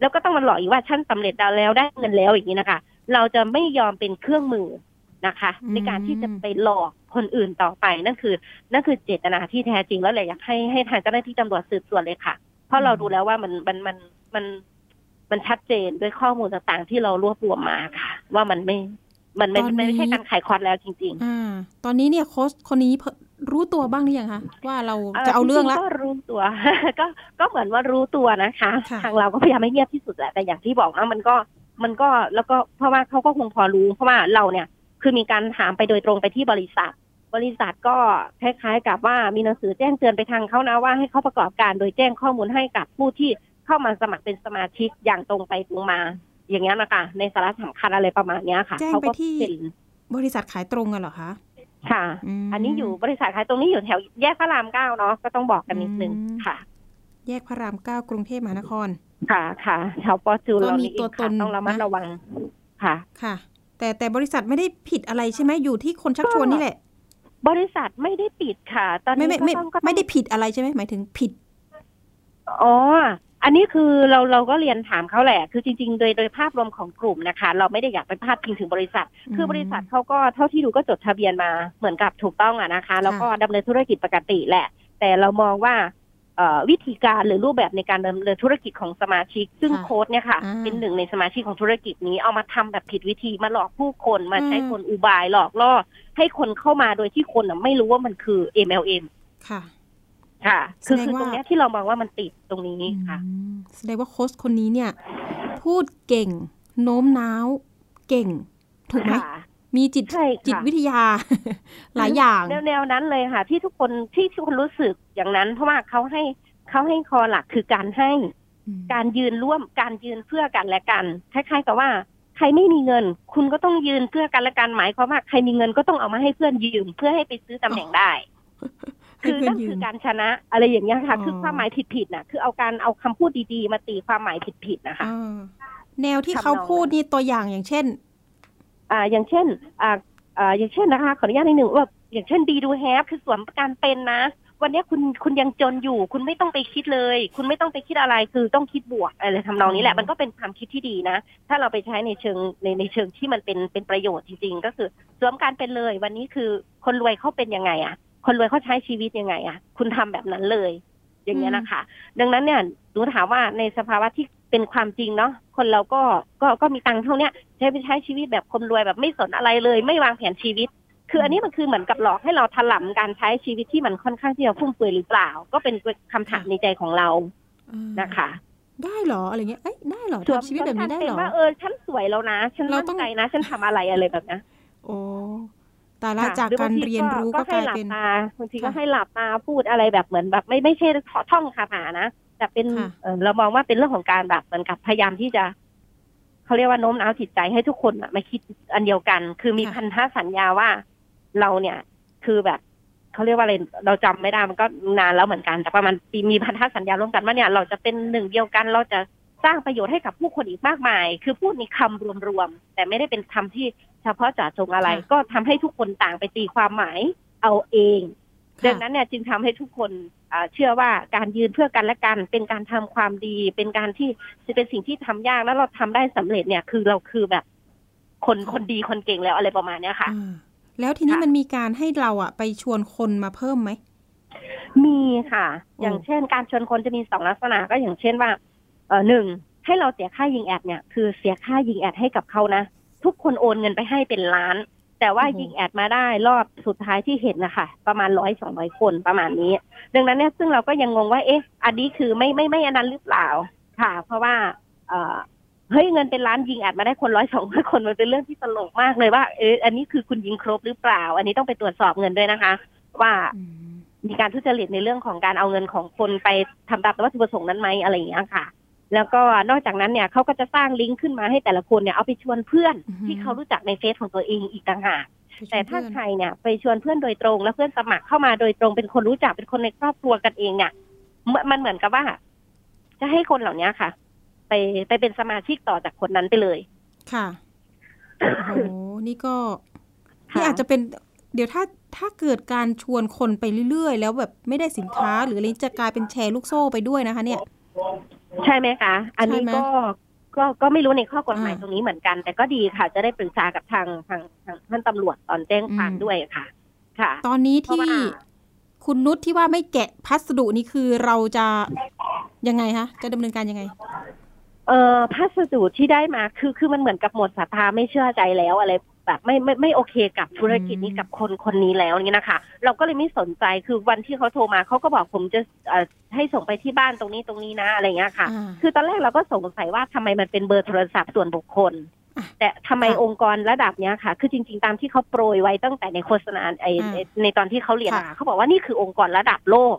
แล้วก็ต้องมาหลอกอีกว่าฉันสำเร็จแล้วได้เงินแล้วอย่างนี้นะคะ เราจะไม่ยอมเป็นเครื่องมือนะคะอืมในการที่จะไปหลอกคนอื่นต่อไปนั่นคือ นั่นคือเจตนาที่แท้จริงแล้วเลยอยากให้ให้ทางเจ้าหน้าที่ตำรวจสืบสวนเลยค่ะ เพราะเราดูแล้วว่ามันมันมันมัน มันชัดเจนด้วยข้อมูลต่างๆ ที่เรารวบรวมมาค่ะ ว่ามันไม่มันไม่ตอนนี้มันไม่ใช่การขายคอร์สแล้วจริงๆอ่าตอนนี้เนี่ยโค้ชคนนี้เพิ่งรู้ตัวบ้างหรือยังคะว่าเราจะเอาเรื่องละจๆก็รู้ตัว ก็ก็เหมือนว่ารู้ตัวนะคะค่ะทางเราก็พยายามไม่เงียบที่สุดแหละแต่อย่างที่บอกว่ามันก็มันก็แล้วก็เพราะว่าเขาก็คงพอรู้ เพราะว่าเราเนี่ย คือมีการถามไปโดยตรงไปที่บริษัท บริษัทก็คล้ายๆ กับว่ามีหนังสือแจ้งเตือนไปทางเขานะว่าให้เขาประกอบการโดยแจ้งข้อมูลให้กับผู้ที่ เข้ามาสมัครเป็นสมาชิกอย่างตรงไปตรงมา อย่างเงี้ยนะคะ ในสาระสำคัญอะไรประมาณเนี้ยค่ะแจ้งเขาไปก็ที่เป็นบริษัทขายตรงกันเหรอคะค่ะมอันนี้อยู่บริษัทขายตรงนี้อยู่แถวแยกพระรามเก้าเนาะก็ต้องบอกกันนิดนึงอืมค่ะ แยกพระรามเก้ากรุงเทพมหานคร ค่ะค่ะแถวปอจูก็เรามีนี่เอตัวงตค่ะนต้องระมัดนะระวังค่ะค่ะ แต่แต่บริษัทไม่ได้ผิดอะไรใช่ไหมอยู่ที่คนชักชวนนี่แหละ บริษัทไม่ได้ปิดค่ะ ตอนไม่นี้ไม่ไม่ก็ต้องก็ต้องไม่ได้ผิดอะไรใช่ไหมหมายถึงผิดอ๋อ อันนี้คือเราเราก็เรียนถามเขาแหละ คือจริง ๆ โดยโดยภาพรวมของกลุ่มนะคะ เราไม่ได้อยากไปพาดพิงถึงบริษัทอืมคือบริษัทเขาก็เท่าที่ดูก็จดทะเบียนมาเหมือนกับถูกต้องอะนะคะ แล้วก็ดำเนินธุรกิจปกติแหละ แต่เรามองว่าเอ่อวิธีการหรือรูปแบบในการดำเนินธุรกิจของสมาชิก ซึ่งค่ะโค้ดเนี่ยค่ะอ่าเป็นหนึ่งในสมาชิกของธุรกิจนี้เอามาทำแบบผิดวิธีมาหลอกผู้คนมาใช้อืมคนอุบายหลอกล่อให้คนเข้ามาโดยที่คนน่ะไม่รู้ว่ามันคือ MLM ค่ะ ค่ะ คือแสดงคือว่าตรงเนี้ยที่เรามองว่ามันติดตรงนี้ค่ะอืมแสดงว่าโค้ชคนนี้เนี่ย พูดเก่ง โน้มน้าว เก่ง ถูกไหมค่ะมีจิตใช่ค่ะจิตวิทยา หลายอย่างแนวแนวนั้นเลยค่ะ ที่ทุกคนที่ทุกคนรู้สึกอย่างนั้น เพราะว่าเขาให้เขาให้คอหลักคือการให้อืมการยืนร่วมการยืนเพื่อกันและกันคล้ายๆกับว่า ใครไม่มีเงิน คุณก็ต้องยืนเพื่อกันและกันหมายความว่าใครมีเงินก็ต้องเอามาให้เพื่อนยืมเพื่อให้ไปซื้อตำแหน่งได้ให้ คือเพื่อนนั่นยืคือมการชนะอะไรอย่างเงี้ยค่ะอ๋อคือความหมายผิดๆน่ะ คือเอาการเอาคำพูดดีๆ มาตีความหมายผิดๆนะคะอ่าแนวที่ทำนองเขาพูดนี่ตัวอย่างอย่างเช่น อ่าอย่างเช่น อ่าอ่าอย่างเช่นนะคะ ขออนุญาตนิดหนึ่งว่าอย่างเช่นดีดูแฮปคือสวมประกันเป็นนะ วันนี้คุณคุณยังจนอยู่ คุณไม่ต้องไปคิดเลย คุณไม่ต้องไปคิดอะไรคือต้องคิดบวกอะไรทำนองนี้แหละมันก็เป็นความคิดที่ดีนะ ถ้าเราไปใช้ในเชิงในในเชิงที่มันเป็นเป็นประโยชน์จริงๆ ก็คือสวมการเป็นเลย วันนี้คือคนรวยเขาเป็นยังไงอะ คนรวยเขาใช้ชีวิตยังไงอะคุณทำแบบนั้นเลย อย่างเงี้ยนะคะ ดังนั้นเนี่ยหนูถามว่าในสภาวะที่เป็นความจริงเนาะคนเราก็ก็ก็มีตังค์เท่าเนี้ยใช้ไปใช้ชีวิตแบบคนรวยแบบไม่สนอะไรเลย ไม่วางแผนชีวิต คืออันนี้มันคือเหมือนกับหลอกให้เราถลำการใช้ชีวิตที่มันค่อนข้างที่จะฟุ่มเฟือยหรือเปล่า ก็เป็นคำถามในใจของเรานะคะ ได้หรออะไรเงี้ยเอ้ยได้หรอทำชีวิตแบบนี้ได้หรอว่าเออฉันสวยแล้วนะ ฉันมั่นใจนะ ฉันทำอะไรอะไรแบบนี้โอ้ แต่ละจากการเรียนรู้ก็กลายเป็นบางทีก็ให้หลับตาพูดอะไรแบบเหมือนแบบไม่ไม่ใช่ท่องคาถานะแต่เป็นเรามองว่าเป็นเรื่องของการแบบเหมือนกับพยายามที่จะเขาเรียกว่าโน้มน้าวจิตใจให้ทุกคนมาคิดอันเดียวกัน คือมีพันธสัญญาว่าเราเนี่ย คือแบบเขาเรียกว่าอะไรเราจำไม่ได้มันก็นานแล้วเหมือนกัน แต่ประมาณปีมีพันธสัญญาร่วมกันว่าเนี่ย เราจะเป็นหนึ่งเดียวกันเราจะ สร้างประโยชน์ให้กับผู้คนอีกมากมาย คือพูดในคำรวมๆ แต่ไม่ได้เป็นคำที่เฉพาะเจาะจงอะไร ก็ทำให้ทุกคนต่างไปตีความหมายเอาเอง ดังนั้นเนี่ยจึงทำให้ทุกคนเชื่อว่าการยืนเพื่อกันและกัน เป็นการทำความดี เป็นการที่เป็นสิ่งที่ทำยากแล้วเราทำได้สำเร็จเนี่ย คือเราคือแบบ คนคนดีคนเก่งแล้วอะไรประมาณเนี้ยค่ะ แล้วทีนี้มันมีการให้เราอะไปชวนคนมาเพิ่มไหมมีค่ะ อย่างเช่น การชวนคนจะมีสองลักษณะก็อย่างเช่นว่าเออ หนึ่งให้เราเสียค่ายิงแอดเนี่ยคือเสียค่ายิงแอดให้กับเขานะ ทุกคนโอนเงินไปให้เป็นล้าน แต่ว่ายิงแอดมาได้รอบสุดท้ายที่เห็นนะคะประมาณร้อยสองร้อยคนประมาณนี้ ดังนั้นเนี่ยซึ่งเราก็ยังงงว่าเอ๊ะ อันนี้คือไม่ไม่ไม่อันนั้นหรือเปล่าค่ะ เพราะว่าเออเฮ้ยเงินเป็นล้านยิงแอดมาได้คนร้อยสองร้อยคนมันเป็นเรื่องที่ตลกมากเลยว่าเอออันนี้คือคุณยิงครบหรือเปล่า อันนี้ต้องไปตรวจสอบเงินด้วยนะคะ ว่ามีการทุจริตในเรื่องของการเอาเงินของคนไปทำตามวัตถุประสงค์นั้นไหมอะไรอย่างเงี้ยค่ะ แล้วก็นอกจากนั้นเนี่ยเขาก็จะสร้างลิงก์ขึ้นมาให้แต่ละคนเนี่ยเอาไปชวนเพื่อนที่เขารู้จักในเฟซของตัวเองอีกต่างหากแต่ถ้าใครเนี่ยไปชวนเพื่อนโดยตรง แล้วเพื่อนสมัครเข้ามาโดยตรงเป็นคนรู้จักเป็นคนในครอบครัวกันเองเนี่ยมันเหมือนกับว่า จะให้คนเหล่านี้ค่ะ ไปไปเป็นสมาชิกต่อจากคนนั้นไปเลย ค่ะโอ้โหนี่ก็นี่อาจจะเป็น เดี๋ยวถ้าถ้าเกิดการชวนคนไปเรื่อยๆ แล้วแบบไม่ได้สินค้า หรืออะไรจะกลายเป็นแชร์ลูกโซ่ไปด้วยนะคะ เนี่ย ใช่ไหมคะ อันนี้ก็ก็ก็ไม่รู้ในข้อกฎหมายตรงนี้เหมือนกัน แต่ก็ดีค่ะจะได้ปรึกษากับทางทางทางท่านตำรวจตอนแจ้งความด้วยค่ะ ค่ะ ตอนนี้ที่คุณนุชที่ว่าไม่แกะพัสดุนี่คือเราจะยังไงคะจะดำเนินการยังไง เออพัสดุที่ได้มาคือคือมันเหมือนกับหมดศรัทธาไม่เชื่อใจแล้วอะไรแบบไม่ไม่ไม่โอเคกับธุรกิจนี้กับคนคนนี้แล้วนี่นะคะ เราก็เลยไม่สนใจคือวันที่เขาโทรมาเขาก็บอกผมจะให้ส่งไปที่บ้านตรงนี้ตรงนี้นะอะไรเงี้ยค่ะ คือตอนแรกเราก็สงสัยว่าทำไมมันเป็นเบอร์โทรศัพท์ส่วนบุคคล แต่ทำไมองค์กรระดับเนี้ยค่ะ คือจริง ๆ ตามที่เขาโปรยไว้ตั้งแต่ในโฆษณาไอในตอนที่เขาเรียนมาเขาบอกว่านี่คือองค์กรระดับโลก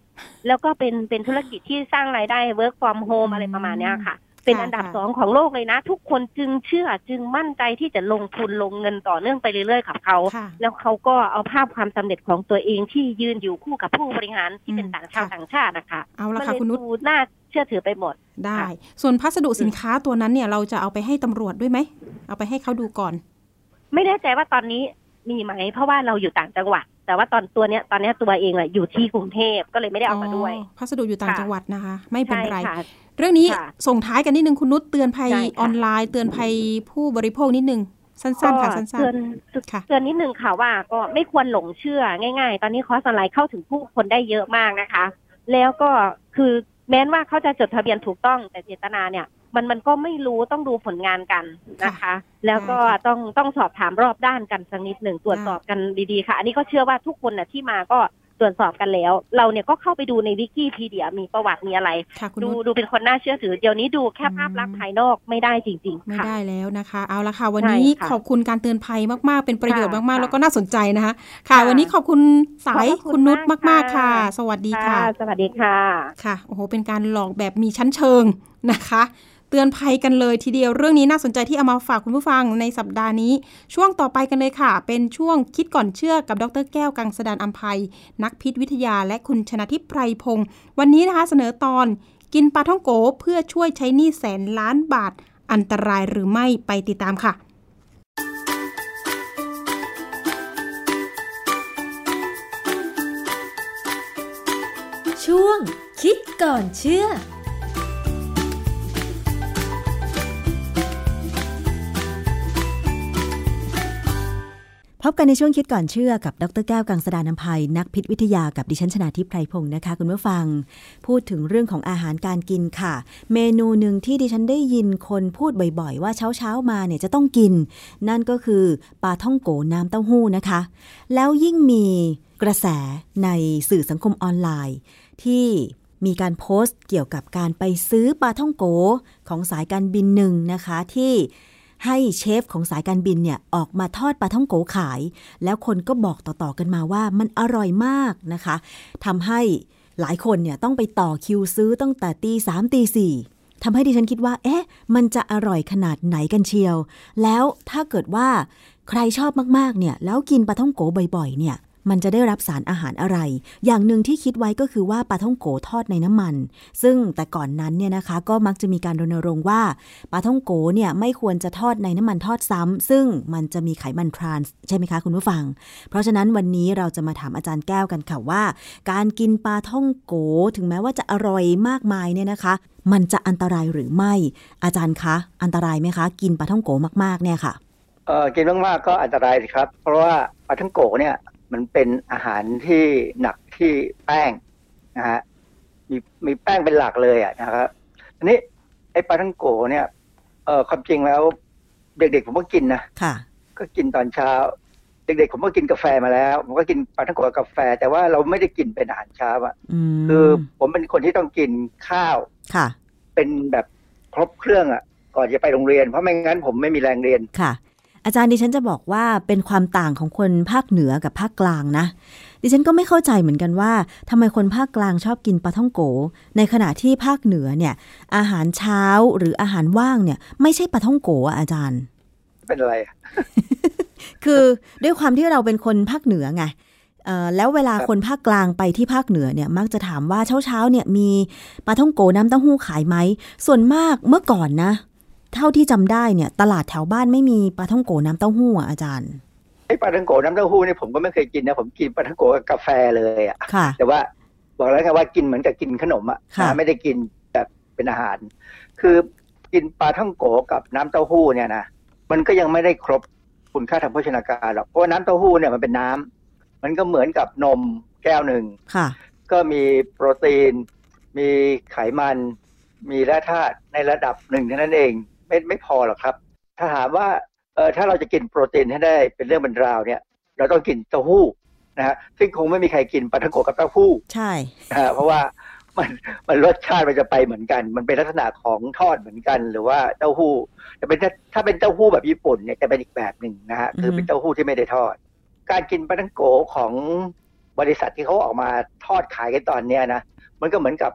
แล้วก็เป็นเป็นธุรกิจที่สร้างรายได้ work from home อะไรประมาณเนี้ยค่ะ เป็นอันดับสองของโลกเลยนะ ทุกคนจึงเชื่อจึงมั่นใจที่จะลงทุนลงเงินต่อเนื่องไปเรื่อยๆกับเขา แล้วเขาก็เอาภาพความสำเร็จของตัวเองที่ยืนอยู่คู่กับผู้บริหารที่เป็นต่างชาติต่างชาตินะคะเอาละค่ะคุณนุชน่าเชื่อถือไปหมดได้ ส่วนพัสดุสินค้าตัวนั้นเนี่ยเราจะเอาไปให้ตำรวจด้วยไหมเอาไปให้เขาดูก่อน ไม่แน่ใจว่าตอนนี้มีไหมเพราะว่าเราอยู่ต่างจังหวัด แต่ว่าตอนตัวเนี้ยตอนนี้ตัวเองอะอยู่ที่กรุงเทพก็เลยไม่ได้เอามาด้วยพัสดุอยู่ต่างจังหวัดนะคะ ไม่เป็นไร เรื่องนี้ส่งท้ายกันนิดนึงคุณนุชเตือนภัยออนไลน์ เตือนภัยผู้บริโภคนิดนึงสั้นๆค่ะสั้นๆเตือนเตือนนิดนึงค่ะว่าก็ไม่ควรหลงเชื่อง่าย ๆ ตอนนี้คอร์สออนไลน์เข้าถึงผู้คนได้เยอะมากนะคะ แล้วก็คือแม้ว่าเขาจะจดทะเบียนถูกต้องแต่เจตนาเนี่ย มันมันก็ไม่รู้ต้องดูผลงานกันนะคะ แล้วก็ต้องต้องสอบถามรอบด้านกันสักนิดหนึ่งตรวจสอบกันดีๆค่ะ อันนี้ก็เชื่อว่าทุกคนน่ะที่มาก็ตรวจสอบกันแล้ว เราเนี่ยก็เข้าไปดูในวิกิพีเดียมีประวัติมีอะไร ดูดูเป็นคนน่าเชื่อถือ เดี๋ยวนี้ดูแค่ภาพลักษณ์ภายนอกไม่ได้จริง ๆ ไม่ได้แล้วนะคะ เอาละค่ะ วันนี้ขอบคุณการเตือนภัยมากๆ เป็นประโยชน์มากๆ แล้วก็น่าสนใจนะคะ ค่ะ วันนี้ขอบคุณสายคุณนุชมากๆค่ะ สวัสดีค่ะ สวัสดีค่ะค่ะโอ้โหเป็นการหลอกแบบมีชั้นเชิงนะคะเเตือนภัยกันเลยทีเดียวเรื่องนี้น่าสนใจที่เอามาฝากคุณผู้ฟังในสัปดาห์นี้ ช่วงต่อไปกันเลยค่ะ เป็นช่วงคิดก่อนเชื่อกับดรแก้วกังสดานอัมภัย นักพิษวิทยาและคุณชนะทิพไพรพงศ์วันนี้นะคะเสนอตอนกินปลาท่องโกเพื่อช่วยใช้หนี้แสนล้านบาท อันตรายหรือไม่ไปติดตามค่ะ ช่วงคิดก่อนเชื่อ พบกันในช่วงคิดก่อนเชื่อกับดรแก้วกังสดานนภัย นักพิษวิทยากับดิฉันชนาทิพไพรพงศ์นะคะ คุณผู้ฟัง พูดถึงเรื่องของอาหารการกินค่ะ เมนูหนึ่งที่ดิฉันได้ยินคนพูดบ่อยๆ ว่าเช้าเช้ามาเนี่ยจะต้องกิน นั่นก็คือปลาท่องโกน้ำเต้าหู้นะคะ แล้วยิ่งมีกระแสในสื่อสังคมออนไลน์ ที่มีการโพสต์เกี่ยวกับการไปซื้อปลาท่องโกของสายการบินหนึ่งนะคะที่ ให้เชฟของสายการบินเนี่ยออกมาทอดปลาท่องโกขาย แล้วคนก็บอกต่อๆกันมาว่ามันอร่อยมากนะคะทำให้หลายคนเนี่ยต้องไปต่อคิวซื้อตั้งแต่ตีสามตีสี่ทำให้ดิฉันคิดว่า เอ๊ะ มันจะอร่อยขนาดไหนกันเชียว แล้วถ้าเกิดว่าใครชอบมากๆ เนี่ย แล้วกินปลาท่องโกบ่อยๆ เนี่ย มันจะได้รับสารอาหารอะไร อย่างหนึ่งที่คิดไว้ก็คือว่าปลาท่องโกทอดในน้ำมัน ซึ่งแต่ก่อนนั้นเนี่ยนะคะก็มักจะมีการรณรงค์ว่าปลาท่องโกเนี่ยไม่ควรจะทอดในน้ำมันทอดซ้ำซึ่งมันจะมีไขมันทรานส์ใช่ไหมคะคุณผู้ฟัง เพราะฉะนั้นวันนี้เราจะมาถามอาจารย์แก้วกันค่ะว่า การกินปลาท่องโกถึงแม้ว่าจะอร่อยมากมายเนี่ยนะคะ มันจะอันตรายหรือไม่ อาจารย์คะอันตรายไหมคะ กินปลาท่องโกมากๆเนี่ยค่ะเออกินมากๆก็อันตรายสิครับ เพราะว่าปลาท่องโกเนี่ย มันเป็นอาหารที่หนักที่แป้งนะฮะมีมีแป้งเป็นหลักเลยอะนะครับอันนี้ไอ้ปลาทังโกเนี่ยเออความจริงแล้ว เด็กๆผมก็กินนะค่ะก็กินตอนเช้า เด็กๆผมก็กินกาแฟมาแล้วผมก็กินปลาทังโกกับกาแฟ แต่ว่าเราไม่ได้กินเป็นอาหารเช้าอะคือผมเป็นคนที่ต้องกินข้าวค่ะ เป็นแบบครบเครื่องอะก่อนจะไปโรงเรียนเพราะไม่งั้นผมไม่มีแรงเรียนค่ะ อาจารย์ดิฉันจะบอกว่าเป็นความต่างของคนภาคเหนือกับภาคกลางนะ ดิฉันก็ไม่เข้าใจเหมือนกันว่าทำไมคนภาคกลางชอบกินปลาท่องโก ในขณะที่ภาคเหนือเนี่ย อาหารเช้าหรืออาหารว่างเนี่ย ไม่ใช่ปลาท่องโกอะอาจารย์ เป็นอะไร คือด้วยความที่เราเป็นคนภาคเหนือไงแล้วเวลาคนภาคกลางไปที่ภาคเหนือเนี่ยมักจะถามว่าเช้าเช้าเนี่ยมีปลาท่องโกน้ำเต้าหู้ขายไหม ส่วนมากเมื่อก่อนนะ เท่าที่จำได้เนี่ย ตลาดแถวบ้านไม่มีปลาท่องโกน้ำเต้าหู้อะอาจารย์ไอ้ปลาท่องโกน้ำเต้าหู้นี่ผมก็ไม่เคยกินนะผมกินปลาท่องโกกับกาแฟเลยอะแต่ว่าบอกแล้วไงว่ากินเหมือนกับกินขนมอะไม่ได้กินแบบเป็นอาหาร คือกินปลาท่องโกกับน้ำเต้าหู้เนี่ยนะมันก็ยังไม่ได้ครบคุณค่าทางโภชนาการหรอกเพราะน้ำเต้าหู้เนี่ยมันเป็นน้ำมันก็เหมือนกับนมแก้วหนึ่งก็มีโปรตีน มีไขมัน มีแร่ธาตุในระดับหนึ่งเท่านั้นเอง ไม่ไม่พอหรอกครับ ถ้าถามว่าเออถ้าเราจะกินโปรตีนให้ได้เป็นเรื่องบรรราวเนี่ย เราต้องกินเต้าหู้นะฮะซึ่งคงไม่มีใครกินปลาทังโกกับเต้าหู้ใช่นะฮะเพราะว่ามันมันรสชาติมันจะไปเหมือนกัน มันเป็นลักษณะของทอดเหมือนกัน หรือว่าเต้าหู้แต่เป็นถ้าถ้าเป็นเต้าหู้แบบญี่ปุ่นเนี่ยจะเป็นอีกแบบหนึ่งนะฮะคือเป็นเต้าหู้ที่ไม่ได้ทอด การกินปลาทังโกของบริษัทที่เขาออกมาทอดขายกันตอนเนี้ยนะมันก็เหมือนกับ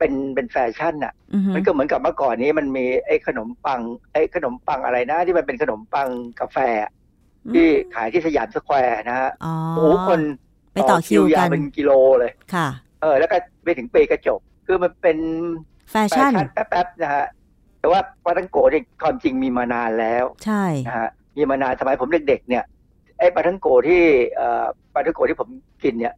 เป็นเป็นแฟชั่นอะ มันก็เหมือนกับเมื่อก่อนนี้มันมีไอ้ขนมปังไอ้ขนมปังอะไรนะ ที่มันเป็นขนมปังกาแฟ ที่ขายที่สยามสแควร์นะฮะโอ้โหคนไปต่อคิวกันเป็นกิโลเลยค่ะ เออ แล้วก็ไปถึงเปกระจก คือมันเป็นแฟชั่นแป๊บๆนะฮะแต่ว่าปาท่องโก๋เนี่ยความจริงมีมานานแล้ว ใช่นะฮะมีมานานสมัยผมเด็กๆเนี่ยไอ้ปาท่องโก๋ที่เอ่อปาทังโกที่ผมกินเนี่ย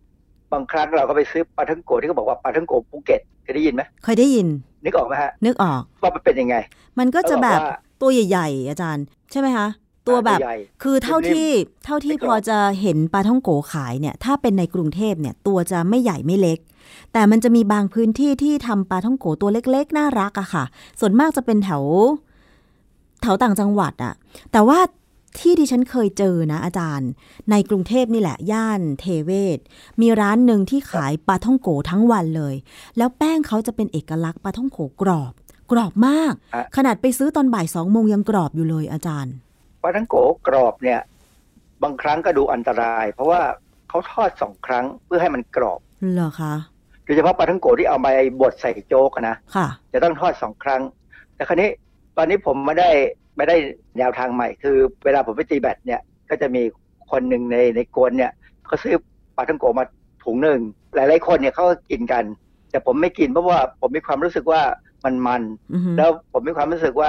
บางครั้งเราก็ไปซื้อปาทังโกที่เขาบอกว่าปาทังโกภูเก็ต เคยได้ยินไหมเคยได้ยิน นึกออกไหมฮะนึกออกว่ามันเป็นยังไง มันก็จะแบบตัวใหญ่ๆ อาจารย์ ใช่ไหมคะตัวแบบคือเท่าที่เท่าที่พอจะเห็นปลาท่องโกขายเนี่ย ถ้าเป็นในกรุงเทพเนี่ย ตัวจะไม่ใหญ่ไม่เล็ก แต่มันจะมีบางพื้นที่ที่ทำปลาท่องโกตัวเล็ก ๆ น่ารักอะค่ะ ส่วนมากจะเป็นแถวแถวต่างจังหวัดอะแต่ว่า ที่ดิฉันเคยเจอนะอาจารย์ ในกรุงเทพนี่แหละ ย่านเทเวศ มีร้านหนึ่งที่ขายปลาท่องโกทั้งวันเลย แล้วแป้งเขาจะเป็นเอกลักษณ์ปลาท่องโกกรอบ กรอบมาก ขนาดไปซื้อตอนบ่ายสองโมงยังกรอบอยู่เลยอาจารย์ปลาท่องโกกรอบเนี่ย บางครั้งก็ดูอันตราย เพราะว่าเขาทอดสองครั้งเพื่อให้มันกรอบเหรอคะโดยเฉพาะปลาท่องโกที่เอามาบดใส่โจ๊กนะค่ะ จะต้องทอดสองครั้ง แต่คราวนี้ตอนนี้ผมไม่ได้ ไม่ได้แนวทางใหม่ คือเวลาผมไปตีแบตเนี่ย ก็จะมีคนหนึ่งในในก๊วนเนี่ยเขาซื้อปาท่องโก๋มาถุงหนึ่งหลายๆคนเนี่ยเขาก็กินกัน แต่ผมไม่กินเพราะว่าผมมีความรู้สึกว่ามันมันแล้วผมมีความรู้สึกว่า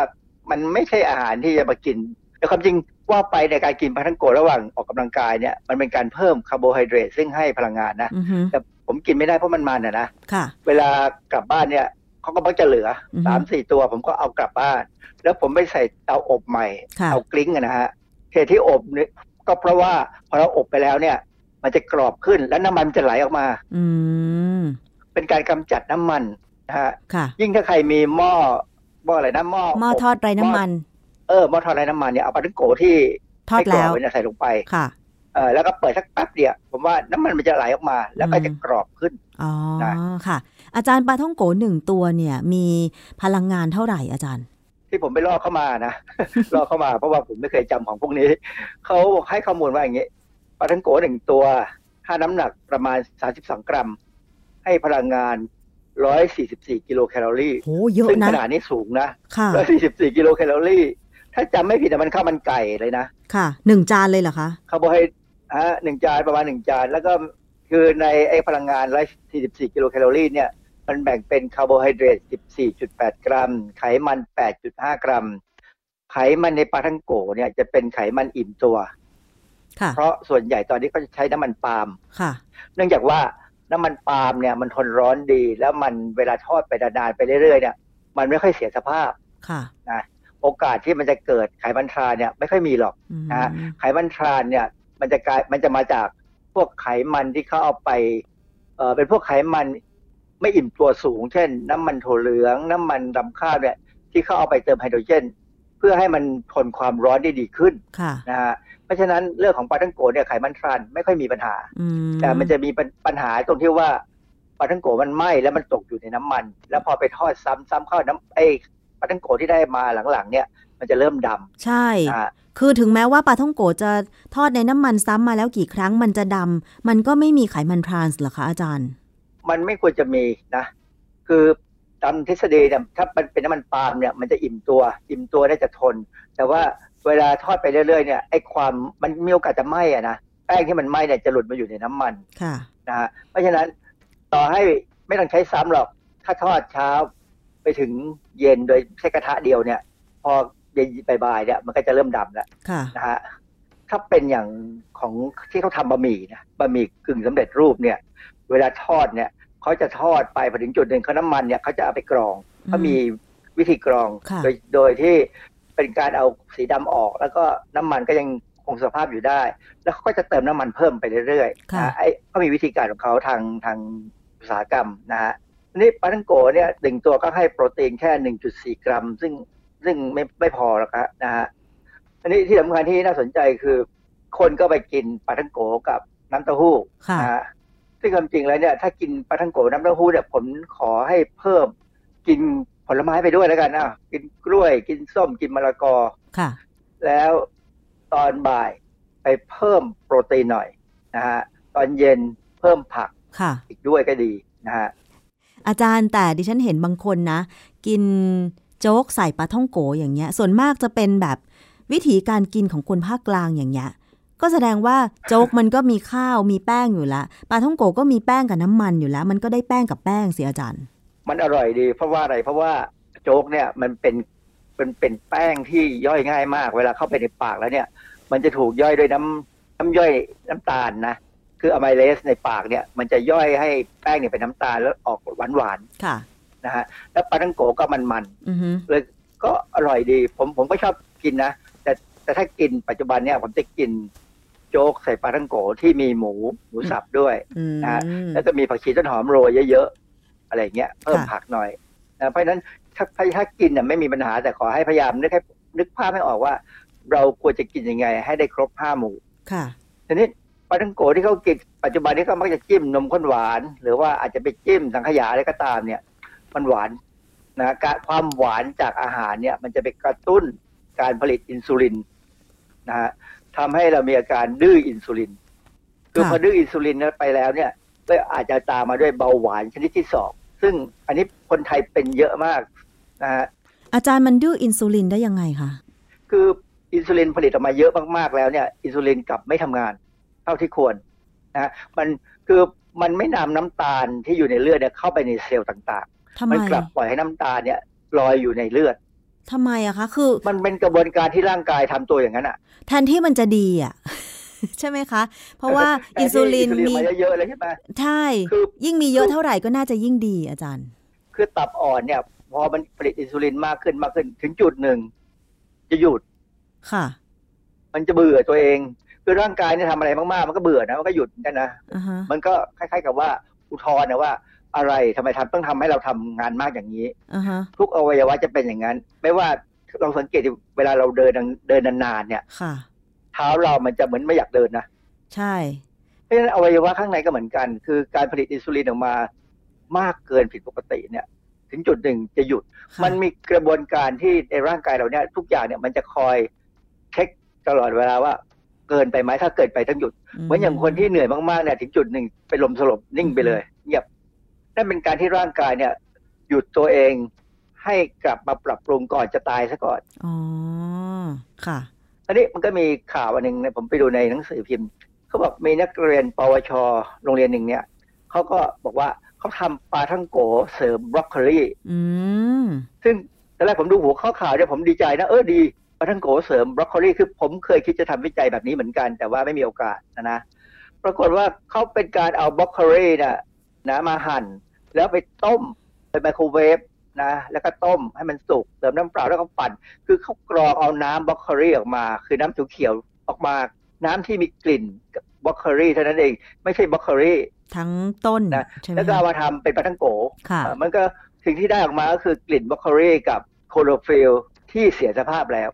มันไม่ใช่อาหารที่จะมากินแต่ความจริงว่าไปในการกินปาท่องโก๋ระหว่างออกกำลังกายเนี่ยมันเป็นการเพิ่มคาร์โบไฮเดรตซึ่งให้พลังงานนะแต่ผมกินไม่ได้เพราะมันมันอะนะค่ะเวลากลับบ้านเนี่ย เขาก็มักจะเหลือสามสี่ตัวผมก็เอากลับบ้าน แล้วผมไปใส่เตาอบใหม่เอากลิ้งนะฮะเหตุที่อบเนี่ยก็เพราะว่าพอเราอบไปแล้วเนี่ย มันจะกรอบขึ้นแล้วน้ำมันจะไหลออกมา อืมเป็นการกำจัดน้ำมันนะฮะค่ะยิ่งถ้าใครมีหม้อหม้ออะไรนะหม้อหม้อทอดไร้น้ำมัน เออหม้อทอดไร้น้ำมันเนี่ยเอาปลาท่องโกที่ทอดแล้วใส่ลงไปค่ะเออแล้วก็เปิดสักแป๊บเดียวผมว่าน้ำมันมันจะไหลออกมา แล้วก็จะกรอบขึ้นอ๋อค่ะ อาจารย์ปลาท่องโกหนึ่งตัวเนี่ย มีพลังงานเท่าไหร่อาจารย์ ที่ผมไปลอกเข้ามานะลอกเข้ามาเพราะว่าผมไม่เคยจำของพวกนี้เขาให้ข้อมูลว่าอย่างนี้ปลาท่องโกหนึ่งตัวถ้าน้ำหนักประมาณสาสิบสองกรัม ให้พลังงานร้อยสี่สิบสี่กิโลแคลอรี่โอ้เยอะนะซึ่งขนาดนี้สูงนะร้อยสี่สิบสี่กิโลแคลอรี่ถ้าจำไม่ผิดมันข้าวมันไก่เลยนะ ค่ะหนึ่งจานเลยเหรอคะคาร์โบไฮฮะหนึ่งจานประมาณหนึ่งจาน แล้วก็คือในไอ้พลังงานร้อยสี่สิบสี่กิโลแคลอรี่เนี่ย มันแบ่งเป็นคาร์โบไฮเดรตสิบสี่จุดแปดกรัม ไขมันแปดจุดห้ากรัม ไขมันในปาท่องโก๋เนี่ยจะเป็นไขมันอิ่มตัวเพราะส่วนใหญ่ตอนนี้ก็จะใช้น้ำมันปาล์มเนื่องจากว่าน้ำมันปาล์มเนี่ยมันทนร้อนดี แล้วมันเวลาทอดไปนานๆไปเรื่อยๆเนี่ยมันไม่ค่อยเสียสภาพค่ะนะโอกาสที่มันจะเกิดไขมันทรานเนี่ยไม่ค่อยมีหรอกนะไขมันทรานเนี่ยมันจะกลายมันจะมาจากพวกไขมันที่เขาเอาไปเออเป็นพวกไขมัน ไม่อิ่มตัวสูง เช่น น้ำมันถั่วเหลือง น้ำมันดำข้าวเนี่ยที่เขาเอาไปเติมไฮโดรเจน เพื่อให้มันทนความร้อนได้ดีขึ้นนะฮะเพราะฉะนั้นเรื่องของปลาทังโกเนี่ยไขมันทรานไม่ค่อยมีปัญหา แต่มันจะมีปัญหาตรงที่ว่าปลาทังโกมันไหม้แล้วมันตกอยู่ในน้ำมัน แล้วพอไปทอดซ้ำซ้ำเข้าน้ำไอ้ปลาทังโกที่ได้มาหลังๆ เนี่ยมันจะเริ่มดำใช่คือถึงแม้ว่าปลาท่องโกจะทอดในน้ำมันซ้ำมาแล้วกี่ครั้งมันจะดำมันก็ไม่มีไขมันทรานส์หรอคะอาจารย์ มันไม่ควรจะมีนะ คือตามทฤษฎีเนี่ยถ้ามันเป็นน้ำมันปาล์มเนี่ยมันจะอิ่มตัว อิ่มตัวได้จะทน แต่ว่าเวลาทอดไปเรื่อยๆเนี่ยไอ้ความมันมีโอกาสจะไหม้อะนะแป้งที่มันไหม้เนี่ยจะหลุดมาอยู่ในน้ำมันค่ะนะฮะเพราะฉะนั้นต่อให้ไม่ต้องใช้ซ้ำหรอก ถ้าทอดเช้าไปถึงเย็นโดยใช้กระทะเดียวเนี่ย พอเย็นบ่ายเนี่ยมันก็จะเริ่มดำแล้วนะฮะถ้าเป็นอย่างของที่เขาทำบะหมี่นะบะหมี่กึ่งสำเร็จรูปเนี่ย เวลาทอดเนี่ยเขาจะทอดไปพอถึงจุดหนึ่งเขาน้ำมันเนี่ยเขาจะเอาไปกรองเขามีวิธีกรองโดยโดยที่เป็นการเอาสีดำออก แล้วก็น้ำมันก็ยังคงสภาพอยู่ได้ แล้วเขาก็จะเติมน้ำมันเพิ่มไปเรื่อยๆนะไอ้เขามีวิธีการของเขาทางทางอุตสาหกรรมนะฮะนี่ปาทังโกเนี่ยหนึ่งตัวก็ให้โปรตีนแค่หนึ่งจุดสี่กรัม ซึ่งซึ่งไม่ไม่พอหรอกครับนะฮะอันนี้ที่สำคัญที่น่าสนใจคือ คนก็ไปกินปลาทังโกกับน้ำเต้าหู้นะฮะ ซึ่งความจริงแล้วเนี่ยถ้ากินปลาทังโกน้ำเต้าหู้เนี่ยผมขอให้เพิ่มกินผลไม้ไปด้วยแล้วกันนะกินกล้วยกินส้มกินมะละกอค่ะ แล้วตอนบ่ายไปเพิ่มโปรตีนหน่อยนะฮะตอนเย็นเพิ่มผักค่ะ อีกด้วยก็ดีนะฮะอาจารย์แต่ดิฉันเห็นบางคนนะ กินโจ๊กใส่ปลาท่องโกอย่างเงี้ย ส่วนมากจะเป็นแบบวิธีการกินของคนภาคกลางอย่างเงี้ย ก็แสดงว่าโจ๊กมันก็มีข้าวมีแป้งอยู่แล้วปลาท่องโกก็มีแป้งกับน้ำมันอยู่แล้ว มันก็ได้แป้งกับแป้งสิอาจารย์ มันอร่อยดี เพราะว่าอะไรเพราะว่าโจ๊กเนี่ยมันเป็นเป็นเป็นแป้งที่ย่อยง่ายมาก เวลาเข้าไปในปากแล้วเนี่ย มันจะถูกย่อยด้วยน้ำน้ำย่อยน้ำตาลนะคืออะไมเลสในปากเนี่ย มันจะย่อยให้แป้งเนี่ยเป็นน้ำตาลแล้วออกหวานหวานค่ะนะฮะแล้วปลาทังโกก็มันมันเลยก็อร่อยดี ผมผมก็ชอบกินนะแต่แต่ถ้ากินปัจจุบันเนี่ยผมจะกิน โจ๊กใส่ปลาทังโกที่มีหมูหมูสับด้วยนะฮะแล้วก็มีผักชีต้นหอมโรยเยอะๆอะไรเงี้ยเพิ่มผักหน่อยนะเพราะฉะนั้นถ้าถ้ากินเนี่ยไม่มีปัญหาแต่ขอให้พยายามนึกให้นึกภาพให้ออกว่า เราควรจะกินยังไง ให้ได้ครบห้าหมู่ค่ะทีนี้ปลาทังโกที่เขากินปัจจุบันนี้ก็มักจะจิ้มนมข้นหวาน หรือว่าอาจจะไปจิ้มสังขยาอะไรก็ตามเนี่ย มันหวานนะความหวานจากอาหารเนี่ย มันจะไปกระตุ้นการผลิตอินซูลินนะฮะ ทำให้เรามีอาการดื้ออินซูลิน คือพอดื้ออินซูลินนั้นไปแล้วเนี่ยก็อาจจะตามมาด้วยเบาหวานชนิดที่สองซึ่งอันนี้คนไทยเป็นเยอะมากนะฮะอาจารย์มันดื้ออินซูลินได้ยังไงคะคืออินซูลินผลิตออกมาเยอะมากๆแล้วเนี่ยอินซูลินกลับไม่ทำงานเท่าที่ควรนะมันคือมันไม่นำน้ำตาลที่อยู่ในเลือดเนี่ยเข้าไปในเซลล์ต่างมันกลับปล่อยให้น้ำตาเนี่ยลอยอยู่ในเลือด ทำไมอะคะคือ มันเป็นกระบวนการที่ร่างกายทำตัวอย่างนั้นอะแทนที่มันจะดีอะใช่ไหมคะ เพราะว่าอินซูลินมีเยอะเลยใช่ไหมใช่ยิ่งมีเยอะเท่าไหร่ก็น่าจะยิ่งดีอาจารย์ คือตับอ่อนเนี่ย พอมันผลิตอินซูลินมากขึ้นมากขึ้น ถึงจุดหนึ่ง จะหยุดค่ะ มันจะเบื่อตัวเอง คือร่างกายเนี่ยทำอะไรมากๆ มันก็เบื่อนะมันก็หยุดกันนะมันก็คล้าย ๆ กับว่าอุทธรณ์นะว่า อะไรทำไมทำต้องทำให้เราทำงานมากอย่างนี้ทุกอวัยวะจะเป็นอย่างนั้น ไม่ว่าเราสังเกตเวลาเราเดินเดินนานๆเนี่ยเท้าเรามันจะเหมือนไม่อยากเดินนะใช่เพราะฉะนั้นอวัยวะข้างในก็เหมือนกัน คือการผลิตอินซูลินออกมามากเกินผิดปกติเนี่ย ถึงจุดหนึ่งจะหยุด มันมีกระบวนการที่ในร่างกายเราเนี่ยทุกอย่างเนี่ยมันจะคอยเช็คตลอดเวลาว่าเกินไปไหมถ้าเกิดไปต้องหยุด เหมือนอย่างคนที่เหนื่อยมากๆเนี่ยถึงจุดหนึ่งเป็นลมสลบนิ่งไปเลย เงียบ นั่นเป็นการที่ร่างกายเนี่ยหยุดตัวเองให้กลับมาปรับปรุงก่อนจะตายซะก่อน อ๋อ ค่ะ อันนี้มันก็มีข่าวอันหนึ่งผมไปดูในหนังสือพิมพ์ เขาบอกมีนักเรียนปวช โรงเรียนหนึ่งเนี่ย เขาก็บอกว่าเขาทำปลาทั้งโกเสริมบรอกโคลีซึ่งตอนแรกผมดูหัวข้อข่าวเนี่ยผมดีใจนะ เออดีปาท่องโก๋เสริมบรอกโคลีคือผมเคยคิดจะทำวิจัยแบบนี้เหมือนกัน แต่ว่าไม่มีโอกาสนะนะ ปรากฏว่าเขาเป็นการเอาบรอกโคลีเนี่ย นะมาหั่น แล้วไปต้มไปไมโครเวฟนะแล้วก็ต้มให้มันสุกเติมน้ำเปล่าแล้วก็ปั่น คือเขากรองเอาน้ำบล็อกเกอรี่ออกมา คือน้ำเขียวออกมาน้ำที่มีกลิ่นบล็อกเกอรี่เท่านั้นเองไม่ใช่บล็อกเกอรี่ทั้งต้นนะแล้วก็เอามาทำเป็นปาท่องโก๋มันก็สิ่งที่ได้ออกมาก็คือกลิ่นบรอกโคลีกับคลอโรฟิลล์ที่เสียสภาพแล้ว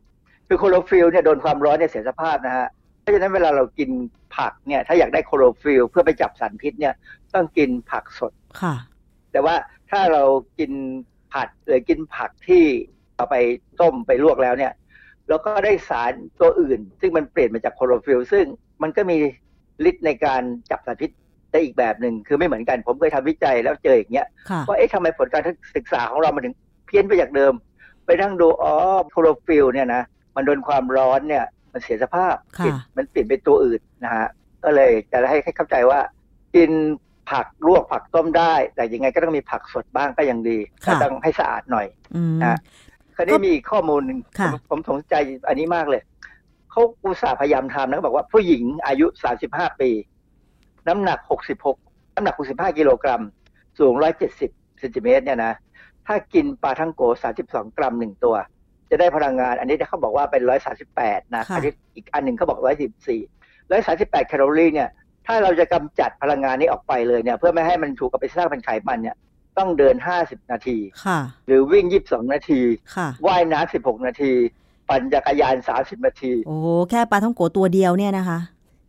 คือคลอโรฟิลล์เนี่ยโดนความร้อนเนี่ยเสียสภาพนะฮะเพ ราะฉะนั้นเวลาเรากินผักเนี่ย ถ้าอยากได้คลอโรฟิลล์เพื่อไปจับสารพิษเนี่ย ต้องกินผักสดค่ะ แต่ว่าถ้าเรากินผัดหรือกินผักที่เอาไปต้มไปลวกแล้วเนี่ย แล้วก็ได้สารตัวอื่น ซึ่งมันเปลี่ยนมาจากคลอโรฟิลล์ซึ่งมันก็มีฤทธิ์ในการจับสารพิษได้อีกแบบหนึ่งคือไม่เหมือนกัน ผมเคยทำวิจัยแล้วเจออย่างเงี้ยว่าเอ๊ะทำไมผลการศึกษาของเรามันถึงเพี้ยนไปจากเดิม ไปนั่งดูอ๋อโคโรฟิลเนี่ยนะมันโดนความร้อนเนี่ย มันเสียสภาพมันเปลี่ยนเป็นตัวอื่นนะฮะก็เลยจะให้เข้าใจว่ากินผักลวกผักต้มได้ แต่ยังไงก็ต้องมีผักสดบ้างก็ยังดีก็ต้องให้สะอาดหน่อยนะคราวนี้มีข้อมูลหนึ่งผมสนใจอันนี้มากเลยเขาอุตส่าห์พยายามทำนะบอกว่าผู้หญิงอายุสามสิบห้าปี น้ำหนักหกสิบหกน้ำหนักหกสิบห้ากิโลกรัม สูงร้อยเจ็ดสิบเซนติเมตรเนี่ยนะถ้ากินปลาทังโกสามสิบสองกรัมหนึ่งตัว จะได้พลังงาน อันนี้เขาบอกว่าเป็นร้อยสาสิบแปดนะอันนี้อีกอันหนึ่งเขาบอกร้อยสิบสี่ร้อยสาสิบแปดแคลอรี่เนี่ยถ้าเราจะกำจัดพลังงานนี้ออกไปเลยเนี่ย เพื่อไม่ให้มันถูกกับไปสร้างเป็นไขมันเนี่ย ต้องเดินห้าสิบนาทีค่ะหรือวิ่งยี่สิบสองนาทีค่ะว่ายน้ำสิบหกนาที ปั่นจักรยานสามสิบนาที โอ้แค่ปลาท่องโกตัวเดียวเนี่ยนะคะ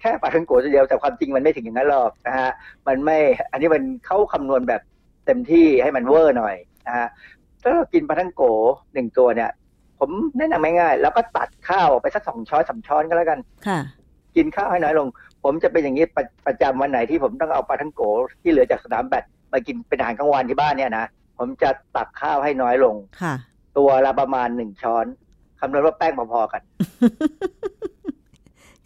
แค่ปลาท่องโกตัวเดียวแต่ความจริงมันไม่ถึงอย่างนั้นหรอกนะฮะมันไม่อันนี้มันเข้าคำนวณแบบเต็มที่ให้มันเวอร์หน่อยนะฮะถ้าเรากินปลาท่องโกหนึ่งตัวเนี่ย ผมแนะนำง่ายๆแล้วก็ตัดข้าวไปสักสองช้อนสามช้อนก็แล้วกันค่ะ กินข้าวให้น้อยลง ผมจะเป็นอย่างนี้ประประจำวันไหนที่ผมต้องเอาปลาทั้งโกที่เหลือจากสนามแบดมากินเป็นอาหารกลางวันที่บ้านเนี่ยนะผมจะตักข้าวให้น้อยลงค่ะ ตัวละประมาณหนึ่งช้อนคำนวณว่าแป้งพอๆกัน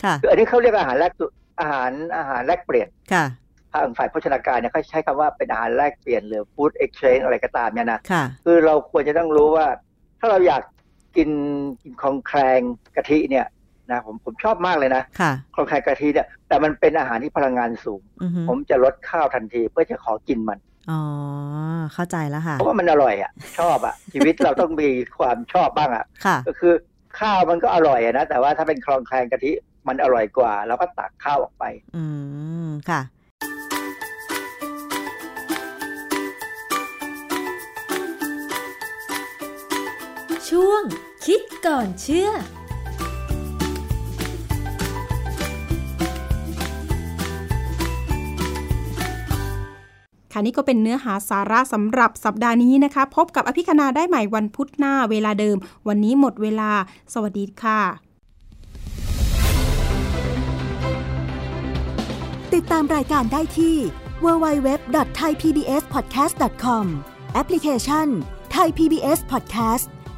ค่ะคืออันนี้เขาเรียกอาหารแลกอาหารอาหารแลกเปลี่ยนค่ะทางฝ่ายโภชนาการเนี่ยเขาใช้คำว่าเป็นอาหารแลกเปลี่ยนหรือ food exchange อะไรก็ตามเนี่ยนะค่ะคือเราควรจะต้องรู้ว่า ถ้าเราอยาก กินกินของแครงกะทิเนี่ยนะผมผมชอบมากเลยนะค่ะคลองไข่กะทิเนี่ยแต่มันเป็นอาหารที่พลังงานสูง ผมจะลดข้าวทันทีเพื่อจะขอกินมันอ๋อ เข้าใจแล้วค่ะเพราะว่ามันอร่อยอะ ชอบอะ ชีวิตเราต้องมีความชอบบ้างอะค่ะก็คือข้าวมันก็อร่อยนะ แต่ว่าถ้าเป็นคลองแคลงกะทิมันอร่อยกว่า เราก็ตักข้าวออกไป อืม ค่ะ ช่วง คิดก่อนเชื่อค่ะนี่ก็เป็นเนื้อหาสาระสำหรับสัปดาห์นี้นะคะ พบกับอภิคณาได้ใหม่วันพุธหน้าเวลาเดิม วันนี้หมดเวลา สวัสดีค่ะ ติดตามรายการได้ที่ www.thaipbspodcast.com แอปพลิเคชัน Thai PBS Podcast